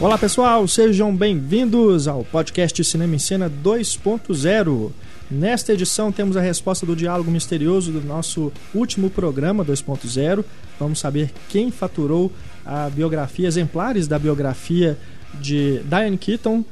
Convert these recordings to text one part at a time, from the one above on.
Olá pessoal, sejam bem-vindos ao podcast Cinema em Cena 2.0. Nesta edição temos a resposta do diálogo misterioso do nosso último programa 2.0. Vamos saber quem faturou a biografia, exemplares da biografia de Diane Keaton.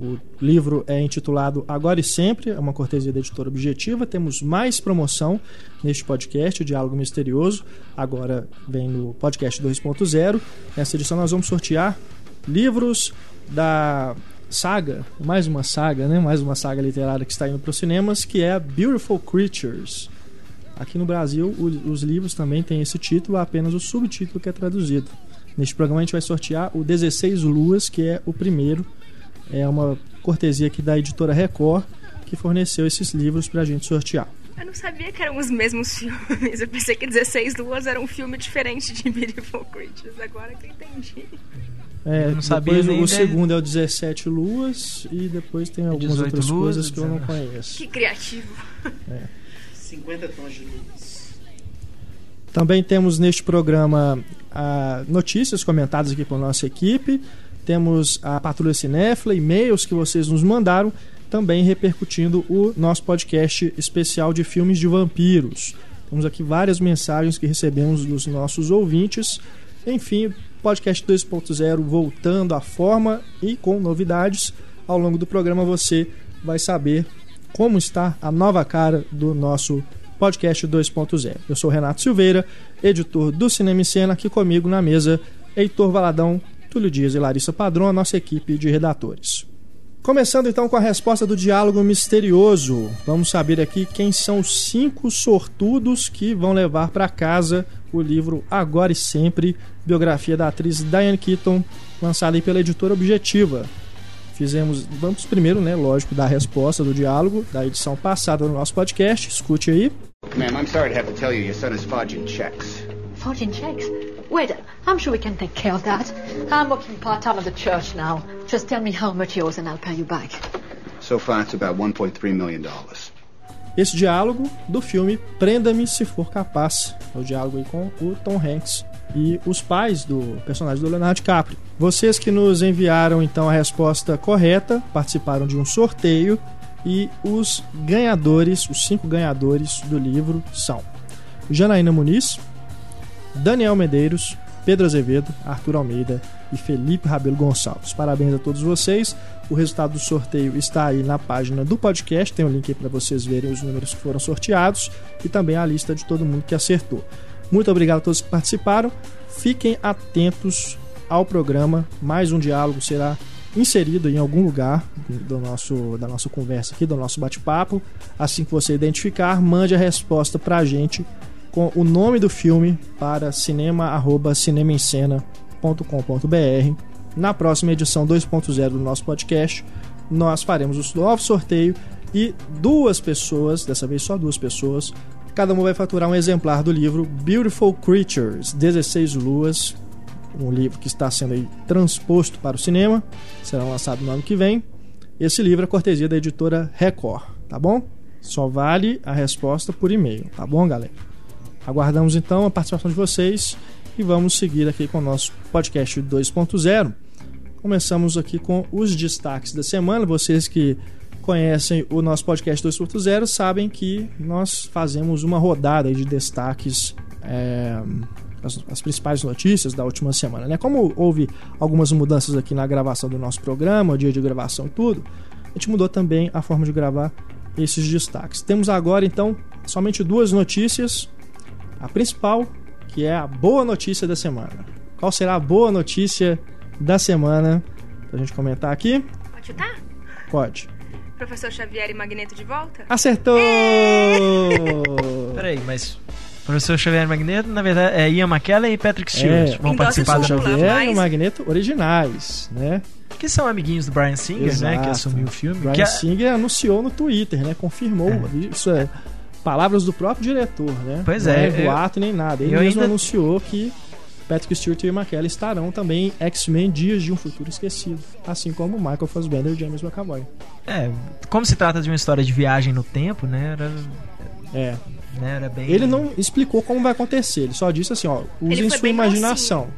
O livro é intitulado Agora e Sempre, é uma cortesia da editora Objetiva. Temos mais promoção neste podcast, o Diálogo Misterioso. Agora vem no podcast 2.0. Nessa edição nós vamos sortear livros da saga, mais uma saga, né? Mais uma saga literária que está indo para os cinemas, que é Beautiful Creatures. Aqui no Brasil, os livros também têm esse título, apenas o subtítulo que é traduzido. Neste programa a gente vai sortear o 16 Luas, que é o primeiro. É uma cortesia aqui da editora Record, que forneceu esses livros para a gente sortear. Eu não sabia que eram os mesmos filmes. Eu pensei que 16 Luas era um filme diferente de Beautiful Creatures. Agora que eu entendi. É, Eu não sabia depois nem o de- segundo é o 17 Luas e depois tem algumas 18 outras luas, coisas que eu não 19. conheço. Que criativo. 50 tons de luz. Também temos neste programa ah, notícias comentadas aqui por nossa equipe. Temos a Patrulha Cinéfila, e-mails que vocês nos mandaram, também repercutindo o nosso podcast especial de filmes de vampiros. Temos aqui várias mensagens que recebemos dos nossos ouvintes. Enfim, podcast 2.0 voltando à forma e com novidades. Ao longo do programa você vai saber como está a nova cara do nosso podcast 2.0. Eu sou Renato Silveira, editor do Cinema em Cena, aqui comigo na mesa, Heitor Valadão, Túlio Dias e Larissa Padrão, a nossa equipe de redatores. Começando então com a resposta do diálogo misterioso. Vamos saber aqui quem são os cinco sortudos que vão levar para casa o livro Agora e Sempre, biografia da atriz Diane Keaton, lançada aí pela editora Objetiva. Fizemos, vamos primeiro, né, lógico, dar a resposta do diálogo da edição passada do nosso podcast. Escute aí. Ma'am, I'm sorry to have to tell you your son is forging checks. Fortune checks? Wait, I'm sure we can take care of that. I'm working part-time at the church now. Just tell me how much yours and I'll pay you back. So far, it's about $1.3 million. Esse diálogo do filme Prenda-me se for capaz. É o diálogo aí com o Tom Hanks e os pais do personagem do Leonardo DiCaprio. Vocês que nos enviaram então a resposta correta participaram de um sorteio e os ganhadores, os cinco ganhadores do livro são Janaína Muniz, Daniel Medeiros, Pedro Azevedo, Arthur Almeida e Felipe Rabelo Gonçalves. Parabéns a todos vocês. O resultado do sorteio está aí na página do podcast. Tem um link aí para vocês verem os números que foram sorteados e também a lista de todo mundo que acertou. Muito obrigado a todos que participaram. Fiquem atentos ao programa. Mais um diálogo será inserido em algum lugar do nosso, da nossa conversa aqui, do nosso bate-papo. Assim que você identificar, mande a resposta para a gente com o nome do filme para cinema@cinemaencena.com.br. Na próxima edição 2.0 do nosso podcast, nós faremos o novo sorteio e duas pessoas, dessa vez só duas pessoas, cada uma vai faturar um exemplar do livro Beautiful Creatures, 16 Luas, um livro que está sendo transposto para o cinema, será lançado no ano que vem. Esse livro é cortesia da editora Record, tá bom? Só vale a resposta por e-mail, tá bom, galera? Aguardamos então a participação de vocês e vamos seguir aqui com o nosso podcast 2.0. Começamos aqui com os destaques da semana. Vocês que conhecem o nosso podcast 2.0 sabem que nós fazemos uma rodada de destaques, é, as, as principais notícias da última semana. Né? Como houve algumas mudanças aqui na gravação do nosso programa, o dia de gravação e tudo, a gente mudou também a forma de gravar esses destaques. Temos agora então somente duas notícias a principal, que é a boa notícia da semana. Qual será a boa notícia da semana pra gente comentar aqui? Pode chutar? Pode. Professor Xavier e Magneto de volta? Acertou! Peraí, mas professor Xavier Magneto, na verdade, é Ian McKellen e Patrick Stewart. É, vão participar novela. Xavier e o Magneto originais, né? Que são amiguinhos do Brian Singer, né? Exato. Que assumiu o filme. Brian que a- Singer anunciou no Twitter, né? Confirmou. Isso é palavras do próprio diretor, né? Pois Não é, é eu- boato nem nada. Ele mesmo ainda- anunciou que Patrick Stewart e McKellen estarão também em X-Men Dias de um Futuro Esquecido, assim como Michael Fassbender e James McAvoy. É, como se trata de uma história de viagem no tempo, né? Era, É, né, era bem. Ele não explicou como vai acontecer, ele só disse assim, ó, usem sua imaginação.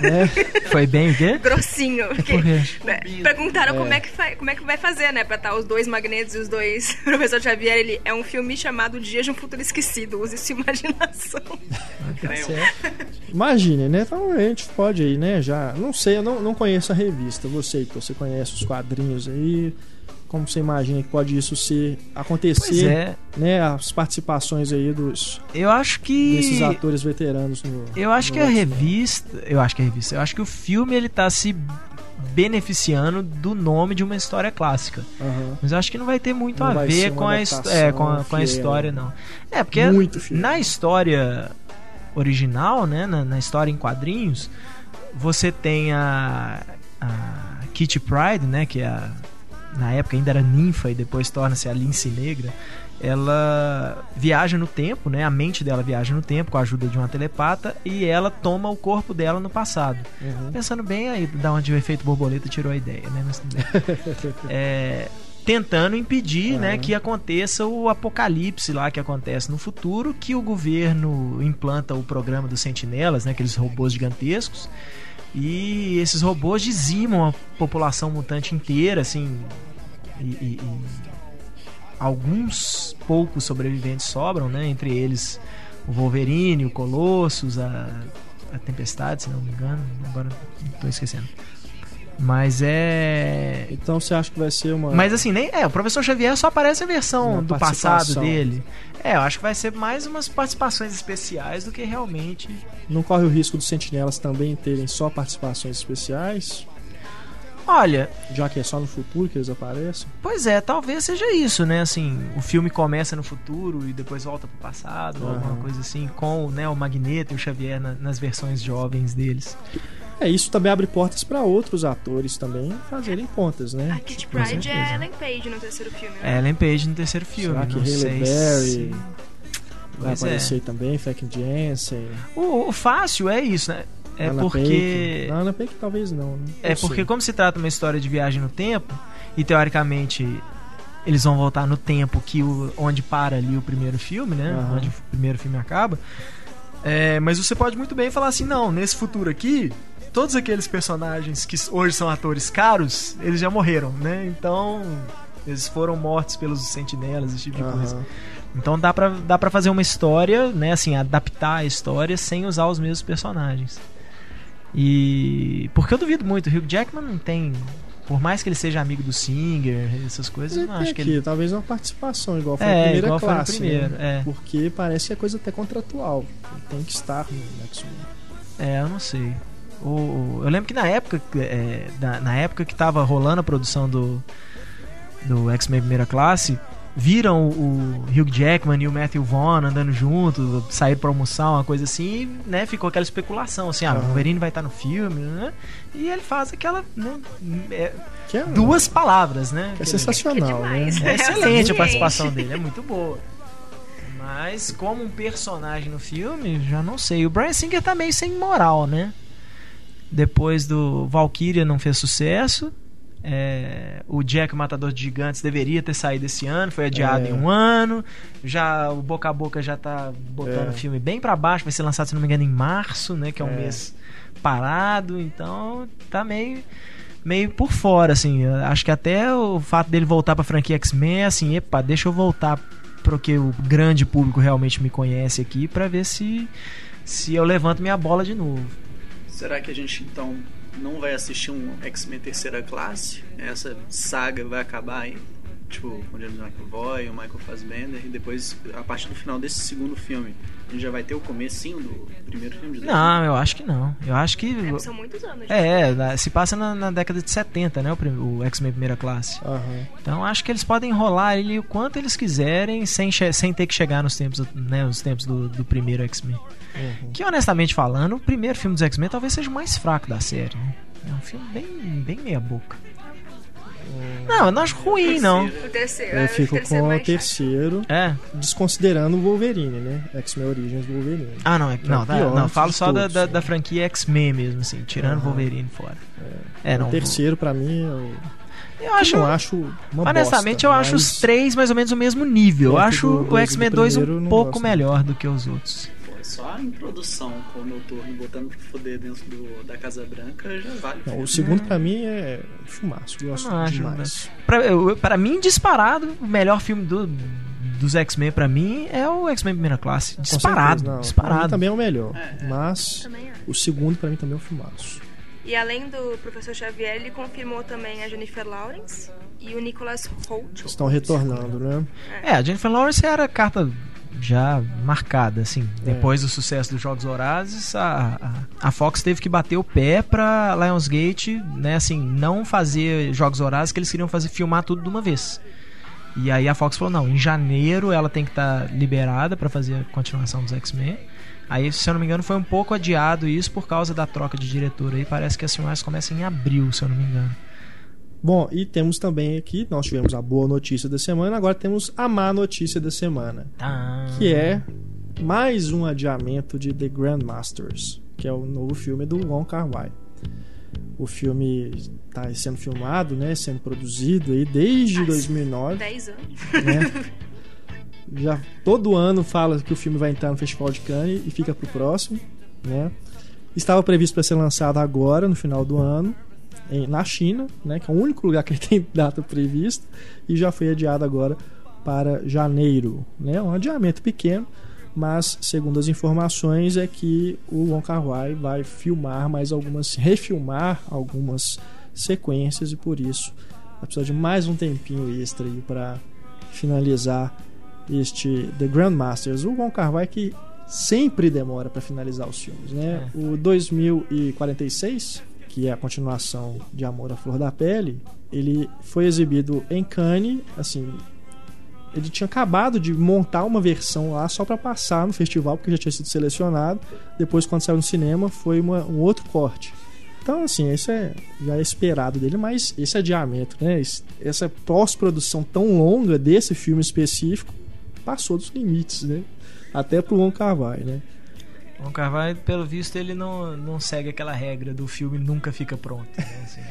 né? Foi bem o quê? grossinho. Porque, Por quê? né, perguntaram como, é que fa- como é que vai fazer, né? Pra estar os dois magnetos e os dois. O professor Xavier, ele é um filme chamado Dias de um Futuro Esquecido. Use sua imaginação. Imagine, né? Então a gente pode aí, né? Já. Não sei, eu não, não conheço a revista. Você, Heitor, você conhece os quadrinhos aí. Como você imagina que pode isso ser acontecer, é, né? As participações aí dos eu acho que. desses atores veteranos no. Eu acho no que a revista. Eu acho que a revista. Eu acho que o filme ele tá se beneficiando do nome de uma história clássica. Aham. Mas eu acho que não vai ter muito Não a ver com a, é, com, a, com a história, não. É, porque fiel. na história original, né? Na, na história em quadrinhos, você tem a, a Kitty Pride, né? Que é a, na época ainda era ninfa e depois torna-se a lince negra. Ela viaja no tempo, né? A mente dela viaja no tempo com a ajuda de uma telepata e ela toma o corpo dela no passado. Uhum. Pensando bem aí, da onde o efeito borboleta tirou a ideia, né? Mas. É, tentando impedir, né, Aham. que aconteça o apocalipse lá que acontece no futuro, que o governo implanta o programa dos sentinelas, né, aqueles robôs gigantescos, e esses robôs dizimam a população mutante inteira, assim, e, e- e alguns poucos sobreviventes sobram, né, entre eles o Wolverine, o Colossus, a, a Tempestade, se não me engano, agora estou esquecendo. Mas é. Então você acha que vai ser uma. Mas assim, nem. É, o professor Xavier só aparece a versão Uma do passado dele. É, eu acho que vai ser mais umas participações especiais do que realmente. Não corre o risco dos sentinelas também terem só participações especiais, Olha, já que é só no futuro que eles aparecem? pois é, talvez seja isso, né? Assim, o filme começa no futuro e depois volta pro passado, ou alguma coisa assim, com né, o Magneto e o Xavier na- nas versões jovens deles. É, isso também abre portas para outros atores também fazerem pontas, né? A Kitty Com Pryde certeza. é Ellen Page no terceiro filme, É né? Ellen Page no terceiro filme. Será que não Halle sei Berry se- vai Pois é. aparecer também, Fake Jensen, O, o fácil é isso, né? É Anna porque. Não, Anna Paquin talvez não. né? É porque, sei. como se trata de uma história de viagem no tempo, e teoricamente eles vão voltar no tempo que o, onde para ali o primeiro filme, né? Aham. Onde o primeiro filme acaba. É, mas você pode muito bem falar assim: não, nesse futuro aqui, todos aqueles personagens que hoje são atores caros, eles já morreram, né? Então. Eles foram mortos pelos sentinelas, esse tipo de Aham. coisa. Então dá pra, dá pra fazer uma história, né? Assim, adaptar a história sem usar os mesmos personagens. E. Porque eu duvido muito, o Hugh Jackman não tem. Por mais que ele seja amigo do Singer, essas coisas, eu não acho que aqui, ele. talvez uma participação, igual foi a É, primeira igual foi no classe. primeiro, né? é. Porque parece que é coisa até contratual. Ele tem que estar no X-Men. É, eu não sei. O, o- eu lembro que na época, é, na, na época que tava rolando a produção do, do X-Men Primeira Classe, viram o, Hugh Jackman e o Matthew Vaughn andando juntos, saíram pra almoçar, uma coisa assim, e, né, ficou aquela especulação, assim, ah, o. Wolverine vai estar no filme, né? E ele faz aquela, né, é, Que é um- duas palavras, né? que é sensacional, Que né? demais. É excelente a participação dele, é muito boa. Mas como um personagem no filme, já não sei. O Brian Singer tá meio sem moral, né? Depois do Valkyria não fez sucesso. É, o Jack o Matador de Gigantes deveria ter saído esse ano, foi adiado É. em um ano. Já o Boca a Boca já tá botando É. o filme bem pra baixo, vai ser lançado, se não me engano, em março, né? Que é um É. mês parado, então tá meio meio por fora, assim. Eu Acho que até o fato dele voltar pra franquia X-Men, é assim, epa, deixa eu voltar pro que o grande público realmente me conhece aqui pra ver se se eu levanto minha bola de novo. Será que a gente então não vai assistir um X-Men terceira classe? Essa saga vai acabar aí? Tipo, com o James McAvoy, o Michael Fassbender, e depois, a partir do final desse segundo filme, a gente já vai ter o comecinho do primeiro filme de Não, eu acho que não. Eu acho que É, são muitos anos. é, na- se passa na, na década de 70, né, o, o X-Men primeira classe. Aham. Então acho que eles podem enrolar ele o quanto eles quiserem sem, sem ter que chegar nos tempos, né, os tempos do, do primeiro X-Men. Uhum. Que honestamente falando, o primeiro filme dos X-Men talvez seja o mais fraco da série. né? É um filme bem, bem meia boca. Não, eu não acho ruim, não. O terceiro. é, Eu o fico terceiro com o mais chato. terceiro, É. desconsiderando o Wolverine, né? X-Men Origins do Wolverine. Ah, não, é, não, tá, não, falo só da, todos, da, né? da franquia X-Men mesmo, assim, tirando o Aham. Wolverine fora. É, não. o terceiro, pra mim, eu, Eu eu acho. não acho uma Honestamente, bosta, eu acho os três mais ou menos o mesmo nível. Eu acho do- o X-Men do 2 primeiro, eu um pouco gosto. melhor do que os outros. Só a introdução com o Noturno botando pra foder dentro do, da Casa Branca já vale. Não, o segundo pra mim é filmaço, gosto acho, demais. Pra, eu- pra mim, disparado, o melhor filme do, dos X-Men pra mim é o X-Men Primeira Classe. Disparado, certeza, não, Pra mim disparado. também é o melhor, É. mas Também acho. o segundo pra mim também é um filmaço. E além do professor Xavier, ele confirmou também a Jennifer Lawrence e o Nicholas Holt. Estão retornando, né? É, a Jennifer Lawrence era carta já marcada, assim. É. Depois do sucesso dos Jogos Horazes, a, a, a Fox teve que bater o pé pra Lionsgate, né, assim, não fazer Jogos Horazes, que eles queriam fazer filmar tudo de uma vez. E aí a Fox falou, não, em janeiro ela tem que estar liberada pra fazer a continuação dos X-Men. Aí, se eu não me engano, foi um pouco adiado isso por causa da troca de diretor aí. Parece que a filmagem começa em abril, se eu não me engano. Bom, e temos também aqui, nós tivemos a boa notícia da semana, agora temos a má notícia da semana, Tá. que é mais um adiamento de The Grandmasters, que é o novo filme do Wong Kar-wai. O filme está sendo filmado, né, sendo produzido aí desde 2009, 10 anos. né? Já todo ano fala que o filme vai entrar no Festival de Cannes e fica pro próximo, né? Estava previsto para ser lançado agora, no final do ano, na China, né, que é o único lugar que ele tem data prevista, e já foi adiado agora para janeiro. Né, um adiamento pequeno, mas segundo as informações é que o Wong Kar-wai vai filmar mais algumas, refilmar algumas sequências e por isso vai precisar de mais um tempinho extra aí para finalizar este The Grandmasters. O Wong Kar-wai que sempre demora para finalizar os filmes, né? O 2046, que é a continuação de Amor à Flor da Pele, ele foi exibido em Cannes, assim, ele tinha acabado de montar uma versão lá só para passar no festival, porque já tinha sido selecionado. Depois, quando saiu no cinema, foi uma- um outro corte. Então, assim, isso é já é esperado dele, mas esse adiamento, né? esse- Essa pós-produção tão longa desse filme específico passou dos limites, né? Até pro Wong Kar-wai, né? O Carvalho, pelo visto, ele não, não segue aquela regra do filme nunca fica pronto. né, assim.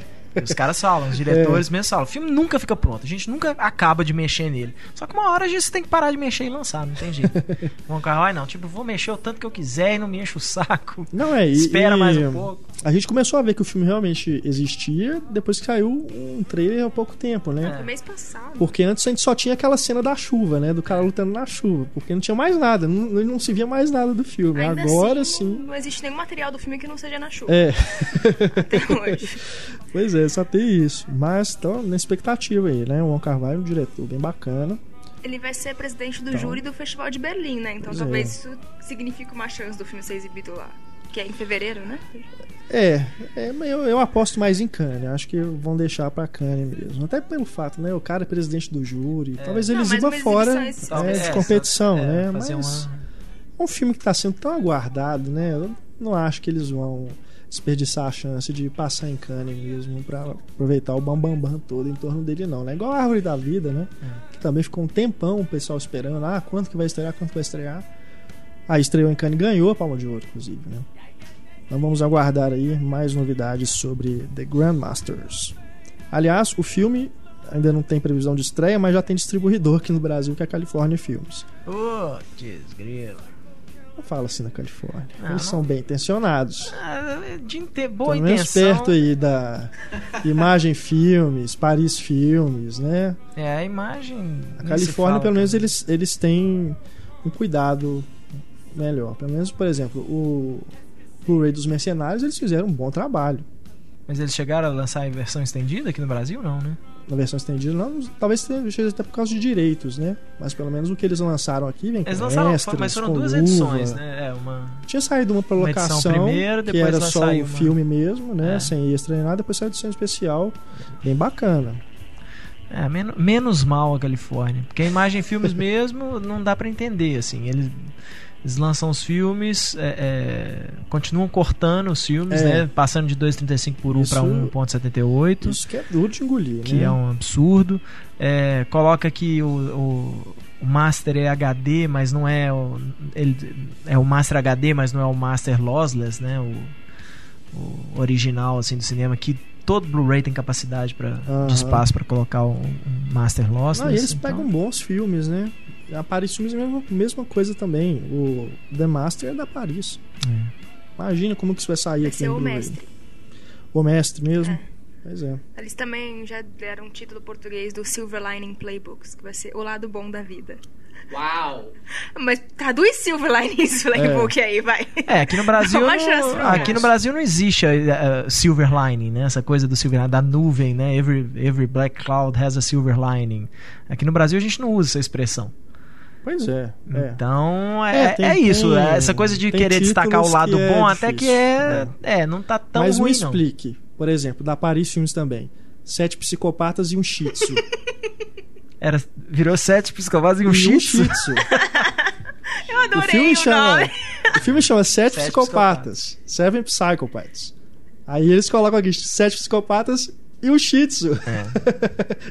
Os caras falam, os diretores mesmo falam, o filme nunca fica pronto, a gente nunca acaba de mexer nele. Só que uma hora a gente tem que parar de mexer e lançar, não tem jeito. o Carvalho não, tipo, vou mexer o tanto que eu quiser e não me enche o saco. Não é, e, Espera e mais um pouco. A gente começou a ver que o filme realmente existia depois que saiu um trailer há pouco tempo, né? No mês passado. Porque antes a gente só tinha aquela cena da chuva, né? Do cara lutando na chuva. Porque não tinha mais nada, não, não se via mais nada do filme. Ainda Agora assim, sim. Não existe nenhum material do filme que não seja na chuva. É, Até hoje. pois é, só tem isso. Mas estão na expectativa aí, né? O Kar Wai é um diretor bem bacana. Ele vai ser presidente do Então. júri do Festival de Berlim, né? Então talvez é. isso signifique uma chance do filme ser exibido lá. Que é em fevereiro, né? É, é eu, eu aposto mais em Cannes. Acho que vão deixar pra Cannes mesmo. Até pelo fato, né? O cara é presidente do júri. Talvez ele exiba fora né, especial. de competição, é, né? Mas uma- é um filme que tá sendo tão aguardado, né? Eu não acho que eles vão desperdiçar a chance de passar em Cannes mesmo pra aproveitar o bambambam bam, bam todo em torno dele, não. Né? Igual a Árvore da Vida, né? Que também ficou um tempão o pessoal esperando. Ah, quanto que vai estrear? Quanto que vai estrear? Aí estreou em Cannes e ganhou a Palma de Ouro, inclusive, né? Então vamos aguardar aí mais novidades sobre The Grandmasters. Aliás, o filme ainda não tem previsão de estreia, mas já tem distribuidor aqui no Brasil, que é a California Filmes. Putz, grilo. Não fala assim na Califórnia. Não, Eles não. são bem intencionados. Ah, de inte- boa menos intenção. perto aí da Imagem Filmes, Paris Filmes, né? É, a imagem. A Califórnia, pelo menos, cara. eles, eles têm um cuidado melhor. Pelo menos, por exemplo, o Blu-ray dos Mercenários, eles fizeram um bom trabalho. Mas eles chegaram a lançar em versão estendida aqui no Brasil, não, né? Na versão estendida, não, talvez seja até por causa de direitos, né? Mas pelo menos o que eles lançaram aqui vem Eles com lançaram, extras, mas foram duas luva. edições, né? É, uma. Tinha saído uma pra Uma primeiro, que depois era só o uma- filme mesmo, né? É. Sem extra nem nada. Depois saiu a edição especial, bem bacana. É, men menos mal a Califórnia. Porque a imagem filmes mesmo não dá pra entender, assim. Eles, eles lançam os filmes, é, é, continuam cortando os filmes, É. né? Passando de 2,35 por 1 Isso- pra 1,78. Isso que é duro de engolir, que né? é um absurdo. É, coloca que o, o, o Master é HD, mas não é o, ele, é o Master HD, mas não é o Master Lossless, né? O, o original assim do cinema que todo Blu-ray tem capacidade para Aham. de espaço para colocar um, um Master. Não, e eles pegam bons filmes, né? A Paris Filmes é a mesma, mesma coisa também. O The Master é da Paris. Imagina como que isso vai sair Vai aqui ser no o mestre. O mestre mesmo? É. Pois é. Eles também já deram um título português do Silver Lining Playbooks, que vai ser O Lado Bom da Vida. Uau! Mas traduz Silver Lining Playbook aí, vai. É, aqui no Brasil, não- chance pro aqui no Brasil não existe a, a- a silver lining, né? Essa coisa do silver da nuvem, né? Every, every black cloud has a silver lining. Aqui no Brasil a gente não usa essa expressão. Pois é. é. Então É, é, tem- é isso, tem- é essa coisa de querer destacar o lado que é bom, até que difícil, é, é, não tá tão Mas ruim me não. Por exemplo, da Paris Filmes também. Sete psicopatas e um shih tzu. Era virou sete psicopatas e um E shih tzu. tzu. Eu O adorei filme o chama, nome. o filme chama Sete, Sete Psicopatas. Seven Psychopaths. Aí eles colocam aqui Sete Psicopatas e um shih tzu.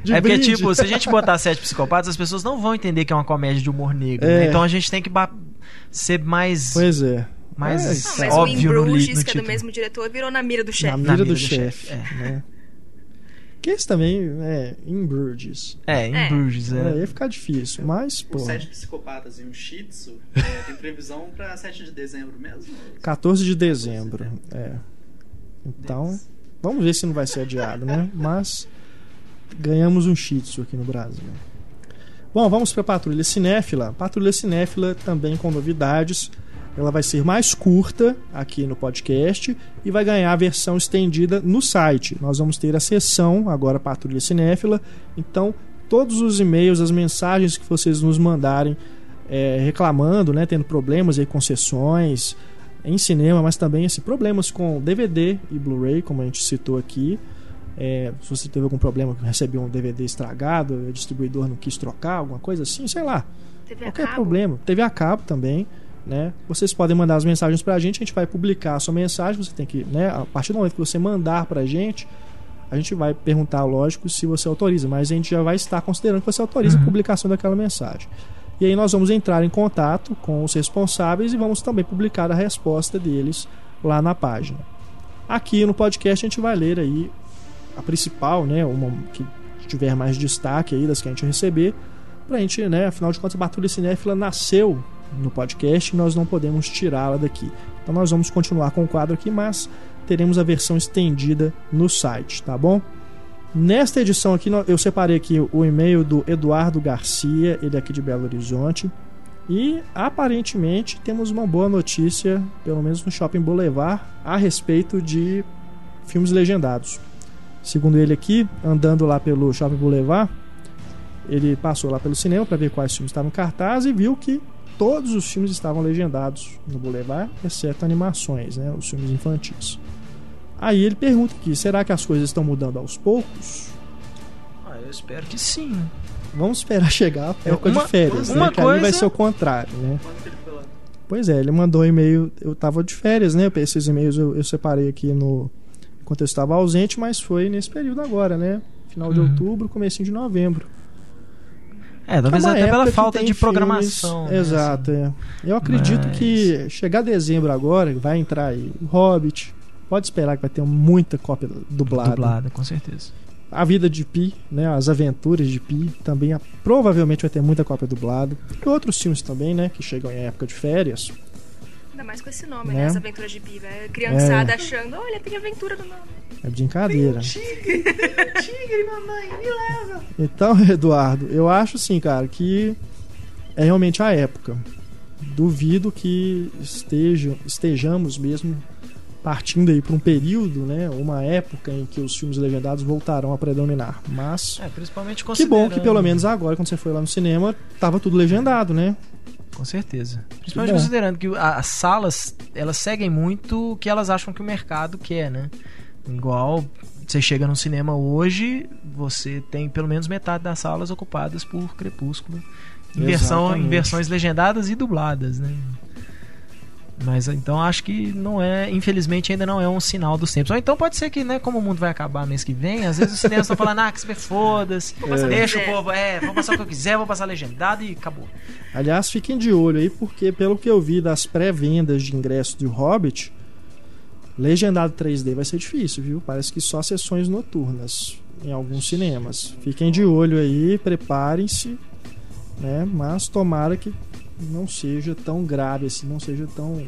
De É porque, tipo, se a gente botar sete psicopatas, as pessoas não vão entender que é uma comédia de humor negro. É. né? Então a gente tem que ser mais. Pois é. Mais É, Ah, mas óbvio o In Bruges, no que é do mesmo diretor, virou na mira do Na chefe. mira mira do do chefe. chefe, né? Que esse também é em Bruges. É, em É. Bruges. É. É. ia ficar difícil, mas, pô, Sete psicopatas e um shih tzu é, tem previsão pra 7 de dezembro mesmo? 14 de dezembro. É. Então, vamos ver se não vai ser adiado, né? Mas ganhamos um shih tzu aqui no Brasil. Bom, vamos para a Patrulha Cinéfila. Patrulha Cinéfila também com novidades. Ela vai ser mais curta aqui no podcast e vai ganhar a versão estendida no site. Nós vamos ter a sessão agora Patrulha Cinéfila. Então, todos os e-mails, as mensagens que vocês nos mandarem é, reclamando, né, tendo problemas aí com sessões em cinema, mas também assim, problemas com DVD e Blu-ray, como a gente citou aqui. É, se você teve algum problema, recebeu um DVD estragado, o distribuidor não quis trocar, alguma coisa assim, sei lá. TV a Qualquer problema. Teve a cabo também, né? Vocês podem mandar as mensagens pra gente, a gente vai publicar a sua mensagem, você tem que, né, a partir do momento que você mandar pra gente, a gente vai perguntar, lógico, se você autoriza, mas a gente já vai estar considerando que você autoriza a Uhum. publicação daquela mensagem. E aí nós vamos entrar em contato com os responsáveis e vamos também publicar a resposta deles lá na página. Aqui no podcast a gente vai ler aí a principal, né, uma que tiver mais destaque aí das que a gente receber, pra gente, né, afinal de contas a Patrulha Cinéfila nasceu no podcast nós não podemos tirá-la daqui. Então nós vamos continuar com o quadro aqui, mas teremos a versão estendida no site, tá bom? Nesta edição aqui eu separei aqui o e-mail do Eduardo Garcia, ele é aqui de Belo Horizonte. E aparentemente temos uma boa notícia, pelo menos no Shopping Boulevard, a respeito de filmes legendados. Segundo ele aqui, andando lá pelo Shopping Boulevard, ele passou lá pelo cinema para ver quais filmes estavam em cartaz e viu que todos os filmes estavam legendados no Boulevard, exceto animações, né, os filmes infantis. Aí ele pergunta aqui, será que as coisas estão mudando aos poucos? Ah, eu espero que sim. Vamos esperar chegar a época Uma- de férias, uma né? Que aí vai ser o contrário, né? Que? Pois é, ele mandou um e-mail. Eu tava de férias, né? Esses e-mails eu, eu separei aqui no. Enquanto eu estava ausente, mas foi nesse período agora, né? Final de Uhum. outubro, comecinho de novembro. É, talvez É até pela falta de filmes- programação. né, Exato, assim. é. Eu acredito Mas- que chegar dezembro agora, vai entrar aí o Hobbit. Pode esperar que vai ter muita cópia dublada. Dublada, com certeza. A vida de Pi, né? As aventuras de Pi também provavelmente vai ter muita cópia dublada. E outros filmes também, né? Que chegam em época de férias. Ainda mais com esse nome, Né? né? As aventuras de Pi, velho. Criançada É. achando, olha, tem aventura no nome. É brincadeira. Tigre, mamãe, me leva! Então, Eduardo, eu acho assim, cara, que é realmente a época. Duvido que esteja, estejamos mesmo partindo aí para um período, né, uma época em que os filmes legendados voltarão a predominar. Mas É, principalmente que bom que pelo menos agora, quando você foi lá no cinema, tava tudo legendado, né? Com certeza. Principalmente considerando que a- as salas, elas seguem muito o que elas acham que o mercado quer, né? Igual você chega no cinema hoje, você tem pelo menos metade das salas ocupadas por Crepúsculo. Em, versão, em versões legendadas e dubladas, né? Mas então acho que não é, infelizmente ainda não é um sinal dos tempos. Ou então pode ser que, né, como o mundo vai acabar mês que vem, às vezes os cinemas estão falando, ah, que se foda-se, que deixa o quiser." povo, é, vou passar o que eu quiser, vou passar legendado e acabou. Aliás, fiquem de olho aí, porque pelo que eu vi das pré-vendas de ingressos do Hobbit, Legendado 3D vai ser difícil, viu? Parece que só sessões noturnas em alguns cinemas. Fiquem de olho aí, preparem-se, né? Mas tomara que não seja tão grave assim, não seja tão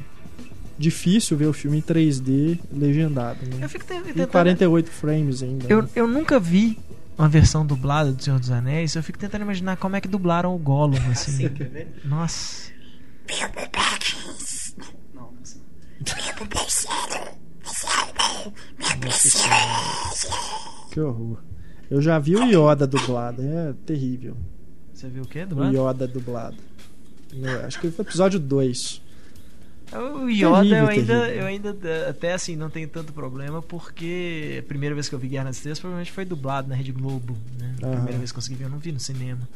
difícil ver o filme em 3D legendado, né? Eu fico te- E tentando. 48 frames ainda. Eu, né? eu nunca vi uma versão dublada do Senhor dos Anéis. Eu fico tentando imaginar como é que dublaram o Gollum, assim. Quer ver? Nossa. Não, não é assim. Que horror. Eu já vi o Yoda dublado, é terrível. Você viu o quê? O Dublado? Yoda dublado. No- acho que foi episódio 2. O Yoda Terrível, eu ainda, terrível. eu ainda até assim não tenho tanto problema porque a primeira vez que eu vi Guerra nas Estrelas provavelmente foi dublado na Rede Globo, né? A Aham. primeira vez que eu consegui ver, eu não vi no cinema.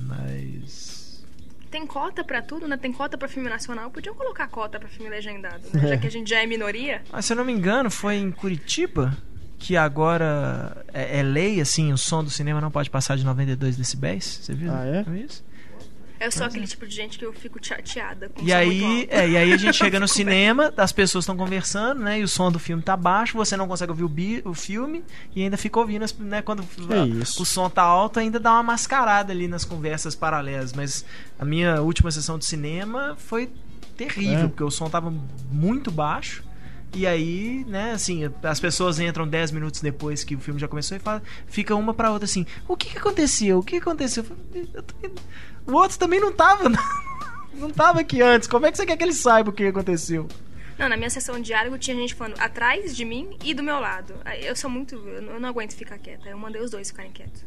Mas Tem cota pra tudo, né? Tem cota pra filme nacional. Podiam colocar cota pra filme legendado, né? É. Já que a gente já é minoria. Mas se eu não me engano, foi em Curitiba que agora é, é lei, assim, o som do cinema não pode passar de 92 decibéis. Você viu? Ah, é? Não isso? Eu sou aquele tipo de gente que eu fico chateada com E aí, é, e aí a gente chega no cinema, as pessoas estão conversando, né? E o som do filme tá baixo, você não consegue ouvir o, bi- o filme e ainda fica ouvindo, as- né? Quando a- o som tá alto, ainda dá uma mascarada ali nas conversas paralelas. Mas a minha última sessão de cinema foi terrível, É. porque o som tava muito baixo. E aí, né, assim, as pessoas entram 10 minutos depois que o filme já começou e fala, fica uma pra outra assim: o que, que aconteceu? O que aconteceu? Eu falei, "Eu tô- O outro também não tava. Não tava aqui antes. Como é que você quer que ele saiba o que aconteceu? Não, na minha sessão de diálogo tinha gente falando atrás de mim e do meu lado. Eu sou muito. Eu não aguento ficar quieta. Eu mandei os dois ficarem quietos.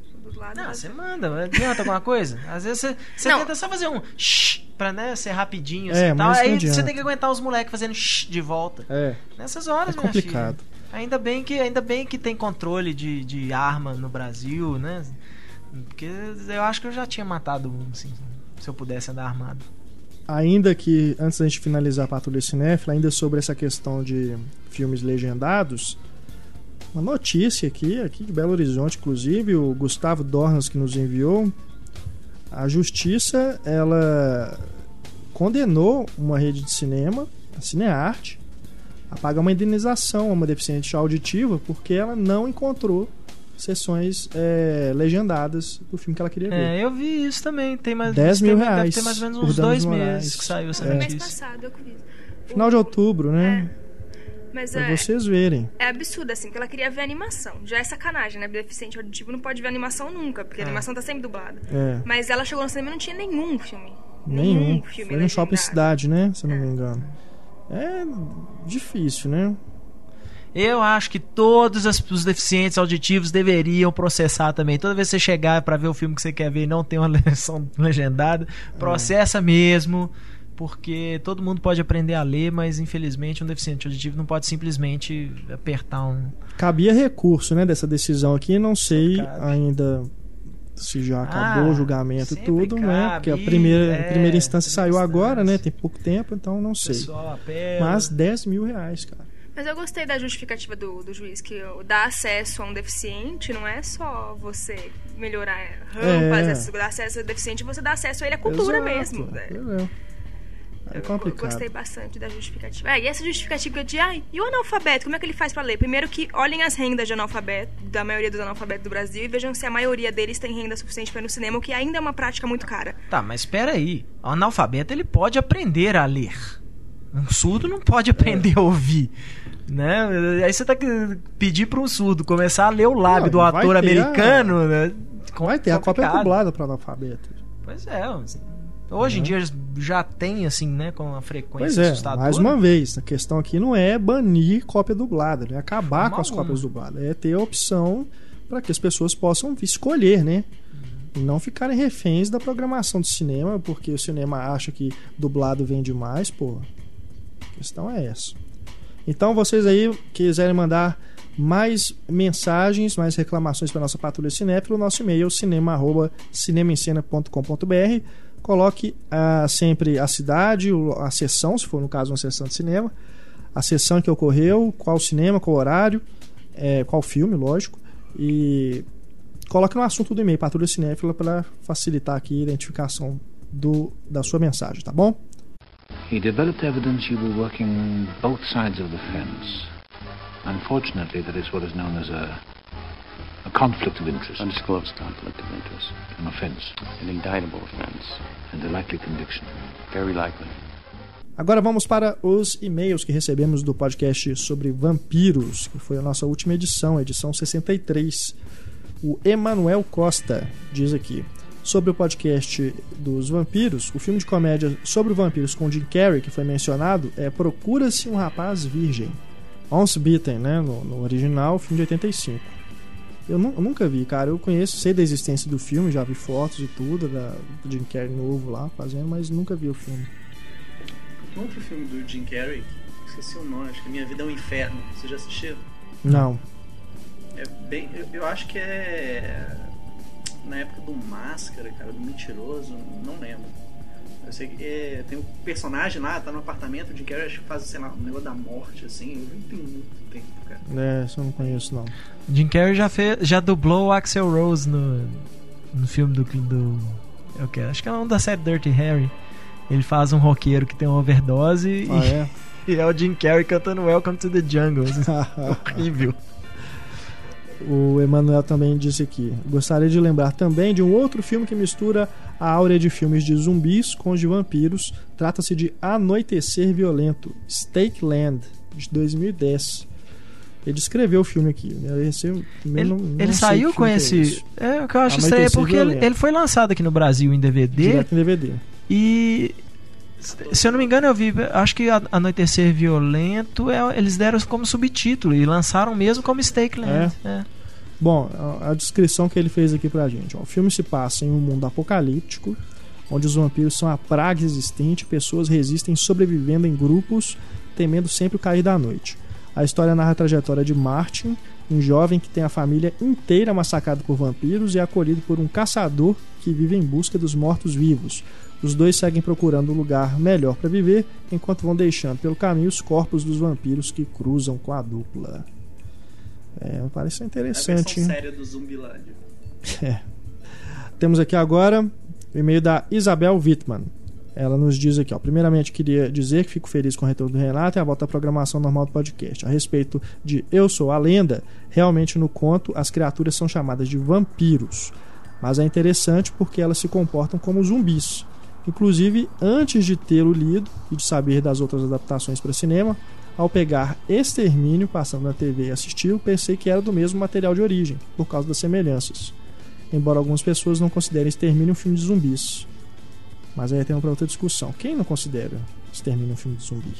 Não, você manda, adianta alguma coisa? Às vezes você, tenta só fazer um shh pra né, ser rapidinho É, assim, tal. mas não Aí você tem que aguentar os moleques fazendo shh de volta. É, Nessas horas, é minha complicado. filha. Ainda bem que ainda bem que tem controle de, de arma no Brasil, né? Porque eu acho que eu já tinha matado um, assim, se eu pudesse andar armado. Ainda que, antes da gente finalizar a Patrulha Cinéfila, ainda sobre essa questão de filmes legendados, uma notícia aqui, aqui de Belo Horizonte, inclusive, o Gustavo Dornas que nos enviou, a justiça, ela condenou uma rede de cinema, a Cinearte, a pagar uma indenização a uma deficiente auditiva porque ela não encontrou sessões eh, legendadas do filme que ela queria ver. É, eu vi isso também. Tem mais 10 mil tem- Deve reais ter mais ou menos uns dois meses que saiu essa É. Mês notícia. passado eu fiz. Final de outubro, né? Mas Pra é, vocês verem. é absurdo, assim, porque ela queria ver animação. Já é sacanagem, né? Deficiente auditivo não pode ver animação nunca, porque a É. animação tá sempre dublada. É. Mas ela chegou no cinema e não tinha nenhum filme. Nenhum. filme Foi no shopping cidade, né? Se eu não me engano. É difícil, né? Eu acho que todos os deficientes auditivos deveriam processar também. Toda vez que você chegar pra ver o filme que você quer ver e não tem uma versão legendada, processa mesmo, porque todo mundo pode aprender a ler, mas infelizmente um deficiente auditivo não pode simplesmente apertar um. Cabia recurso, né? Dessa decisão aqui. Não sei Cabe. ainda se já acabou Ah, o julgamento e tudo, né? cabe, Porque a primeira, é, a primeira instância primeira saiu agora, né? instância. Tem pouco tempo, então não sei. Mas 10 mil reais, cara. Mas eu gostei da justificativa do, do juiz, que dar acesso a um deficiente não é só você melhorar rampas, É. esse- dar acesso ao deficiente, você dá acesso a ele à cultura Exato. mesmo. né? É. É Eu complicado. gostei bastante da justificativa. É, e essa justificativa de, ai, e o analfabeto, como é que ele faz pra ler? Primeiro que olhem as rendas de analfabeto, da maioria dos analfabetos do Brasil, e vejam se a maioria deles tem renda suficiente pra ir no cinema, o que ainda é uma prática muito cara. Tá, mas espera aí. O analfabeto ele pode aprender a ler. Um surdo não pode aprender É. a ouvir. Né? Aí você tá que pedir para um surdo começar a ler o lábio Não, do ator ter americano, né? Vai ter, a cópia é Complicado. dublada para analfabeto. Pois é. Hoje em dia já tem assim, né, com uma frequência Pois é, assustadora. mais uma vez, a questão aqui não é banir cópia dublada, né? acabar Forma com as cópias dubladas, é ter a opção para que as pessoas possam escolher, né? E não ficarem reféns da programação do cinema, porque o cinema acha que dublado vende mais, pô. A questão é essa. Então, vocês aí quiserem mandar mais mensagens, mais reclamações para nossa patrulha cinéfila, o nosso e-mail é cinema@cinemaencena.com.br. Coloque ah, sempre a cidade, a sessão, se for no caso uma sessão de cinema, a sessão que ocorreu, qual cinema, qual horário, eh, qual filme, lógico, e coloque no assunto do e-mail Patrulha Cinéfila para facilitar aqui a identificação do, da sua mensagem, tá bom? He developed evidence you were working both sides of the fence. Unfortunately, that is what is known as a, a conflict of interest. Undisclosed conflict of interest. An offense. An indictable offense. And a likely conviction. Very likely. Agora vamos para os e-mails que recebemos do podcast sobre vampiros, que foi a nossa última edição, edição 63. O Emanuel Costa diz aqui: sobre o podcast dos vampiros, o filme de comédia sobre vampiros com Jim Carrey que foi mencionado é Procura-se um Rapaz Virgem. Once Beaten, né? No, no original, filme de 85. Eu, eu nunca vi, cara. Eu conheço, sei da existência do filme, já vi fotos e tudo, da, do Jim Carrey novo lá fazendo, mas nunca vi o filme. Outro filme do Jim Carrey, esqueci o nome, acho que Minha Vida é um Inferno. Você já assistiu? Não. É bem. Eu, eu acho que é. Na época do Máscara, cara, do Mentiroso, não lembro. Eu sei que é, tem um personagem lá, tá no apartamento, o Jim Carrey acho que faz, sei lá, um negócio da morte, assim. Eu vi tem muito tempo, cara. É, isso eu não conheço, não. Jim Carrey já, fez, já dublou o Axel Rose no, no filme do. do eu quero, acho que é um da série Dirty Harry. Ele faz um roqueiro que tem uma overdose Ah, e, é? e é o Jim Carrey cantando Welcome to the Jungle. Horrível. O Emanuel também disse aqui: gostaria de lembrar também de um outro filme que mistura a áurea de filmes de zumbis com os de vampiros. Trata-se de Anoitecer Violento, Stake Land, de 2010. Ele descreveu o filme aqui. né? Esse, Ele, não- não ele saiu com é esse. É, o que eu acho estranho é porque ele, ele foi lançado aqui no Brasil em DVD Direto em DVD. e. Se eu não me engano, eu vi. Acho que Anoitecer Violento é, eles deram como subtítulo e lançaram mesmo como Stake Land. É. Bom, a- descrição que ele fez aqui pra gente. o filme se passa em um mundo apocalíptico, onde os vampiros são a praga existente, pessoas resistem sobrevivendo em grupos, temendo sempre o cair da noite. A história narra a trajetória de Martin, um jovem que tem a família inteira massacrada por vampiros e acolhido por um caçador que vive em busca dos mortos-vivos. Os dois seguem procurando um lugar melhor para viver, enquanto vão deixando pelo caminho os corpos dos vampiros que cruzam com a dupla. É, parece a interessante. versão hein? séria do Zumbilândia. É. Temos aqui agora o e-mail da Isabel Wittmann. Ela nos diz aqui, ó. Primeiramente, queria dizer que fico feliz com o retorno do Renato e a volta à programação normal do podcast. A respeito de Eu Sou a Lenda, realmente no conto as criaturas são chamadas de vampiros. Mas é interessante porque elas se comportam como zumbis. Inclusive, antes de tê-lo lido e de saber das outras adaptações para cinema, ao pegar Extermínio passando na TV e assistir, eu pensei que era do mesmo material de origem, por causa das semelhanças embora algumas pessoas não considerem Extermínio um filme de zumbis. Mas aí tem uma outra discussão. Quem não considera Extermínio um filme de zumbi?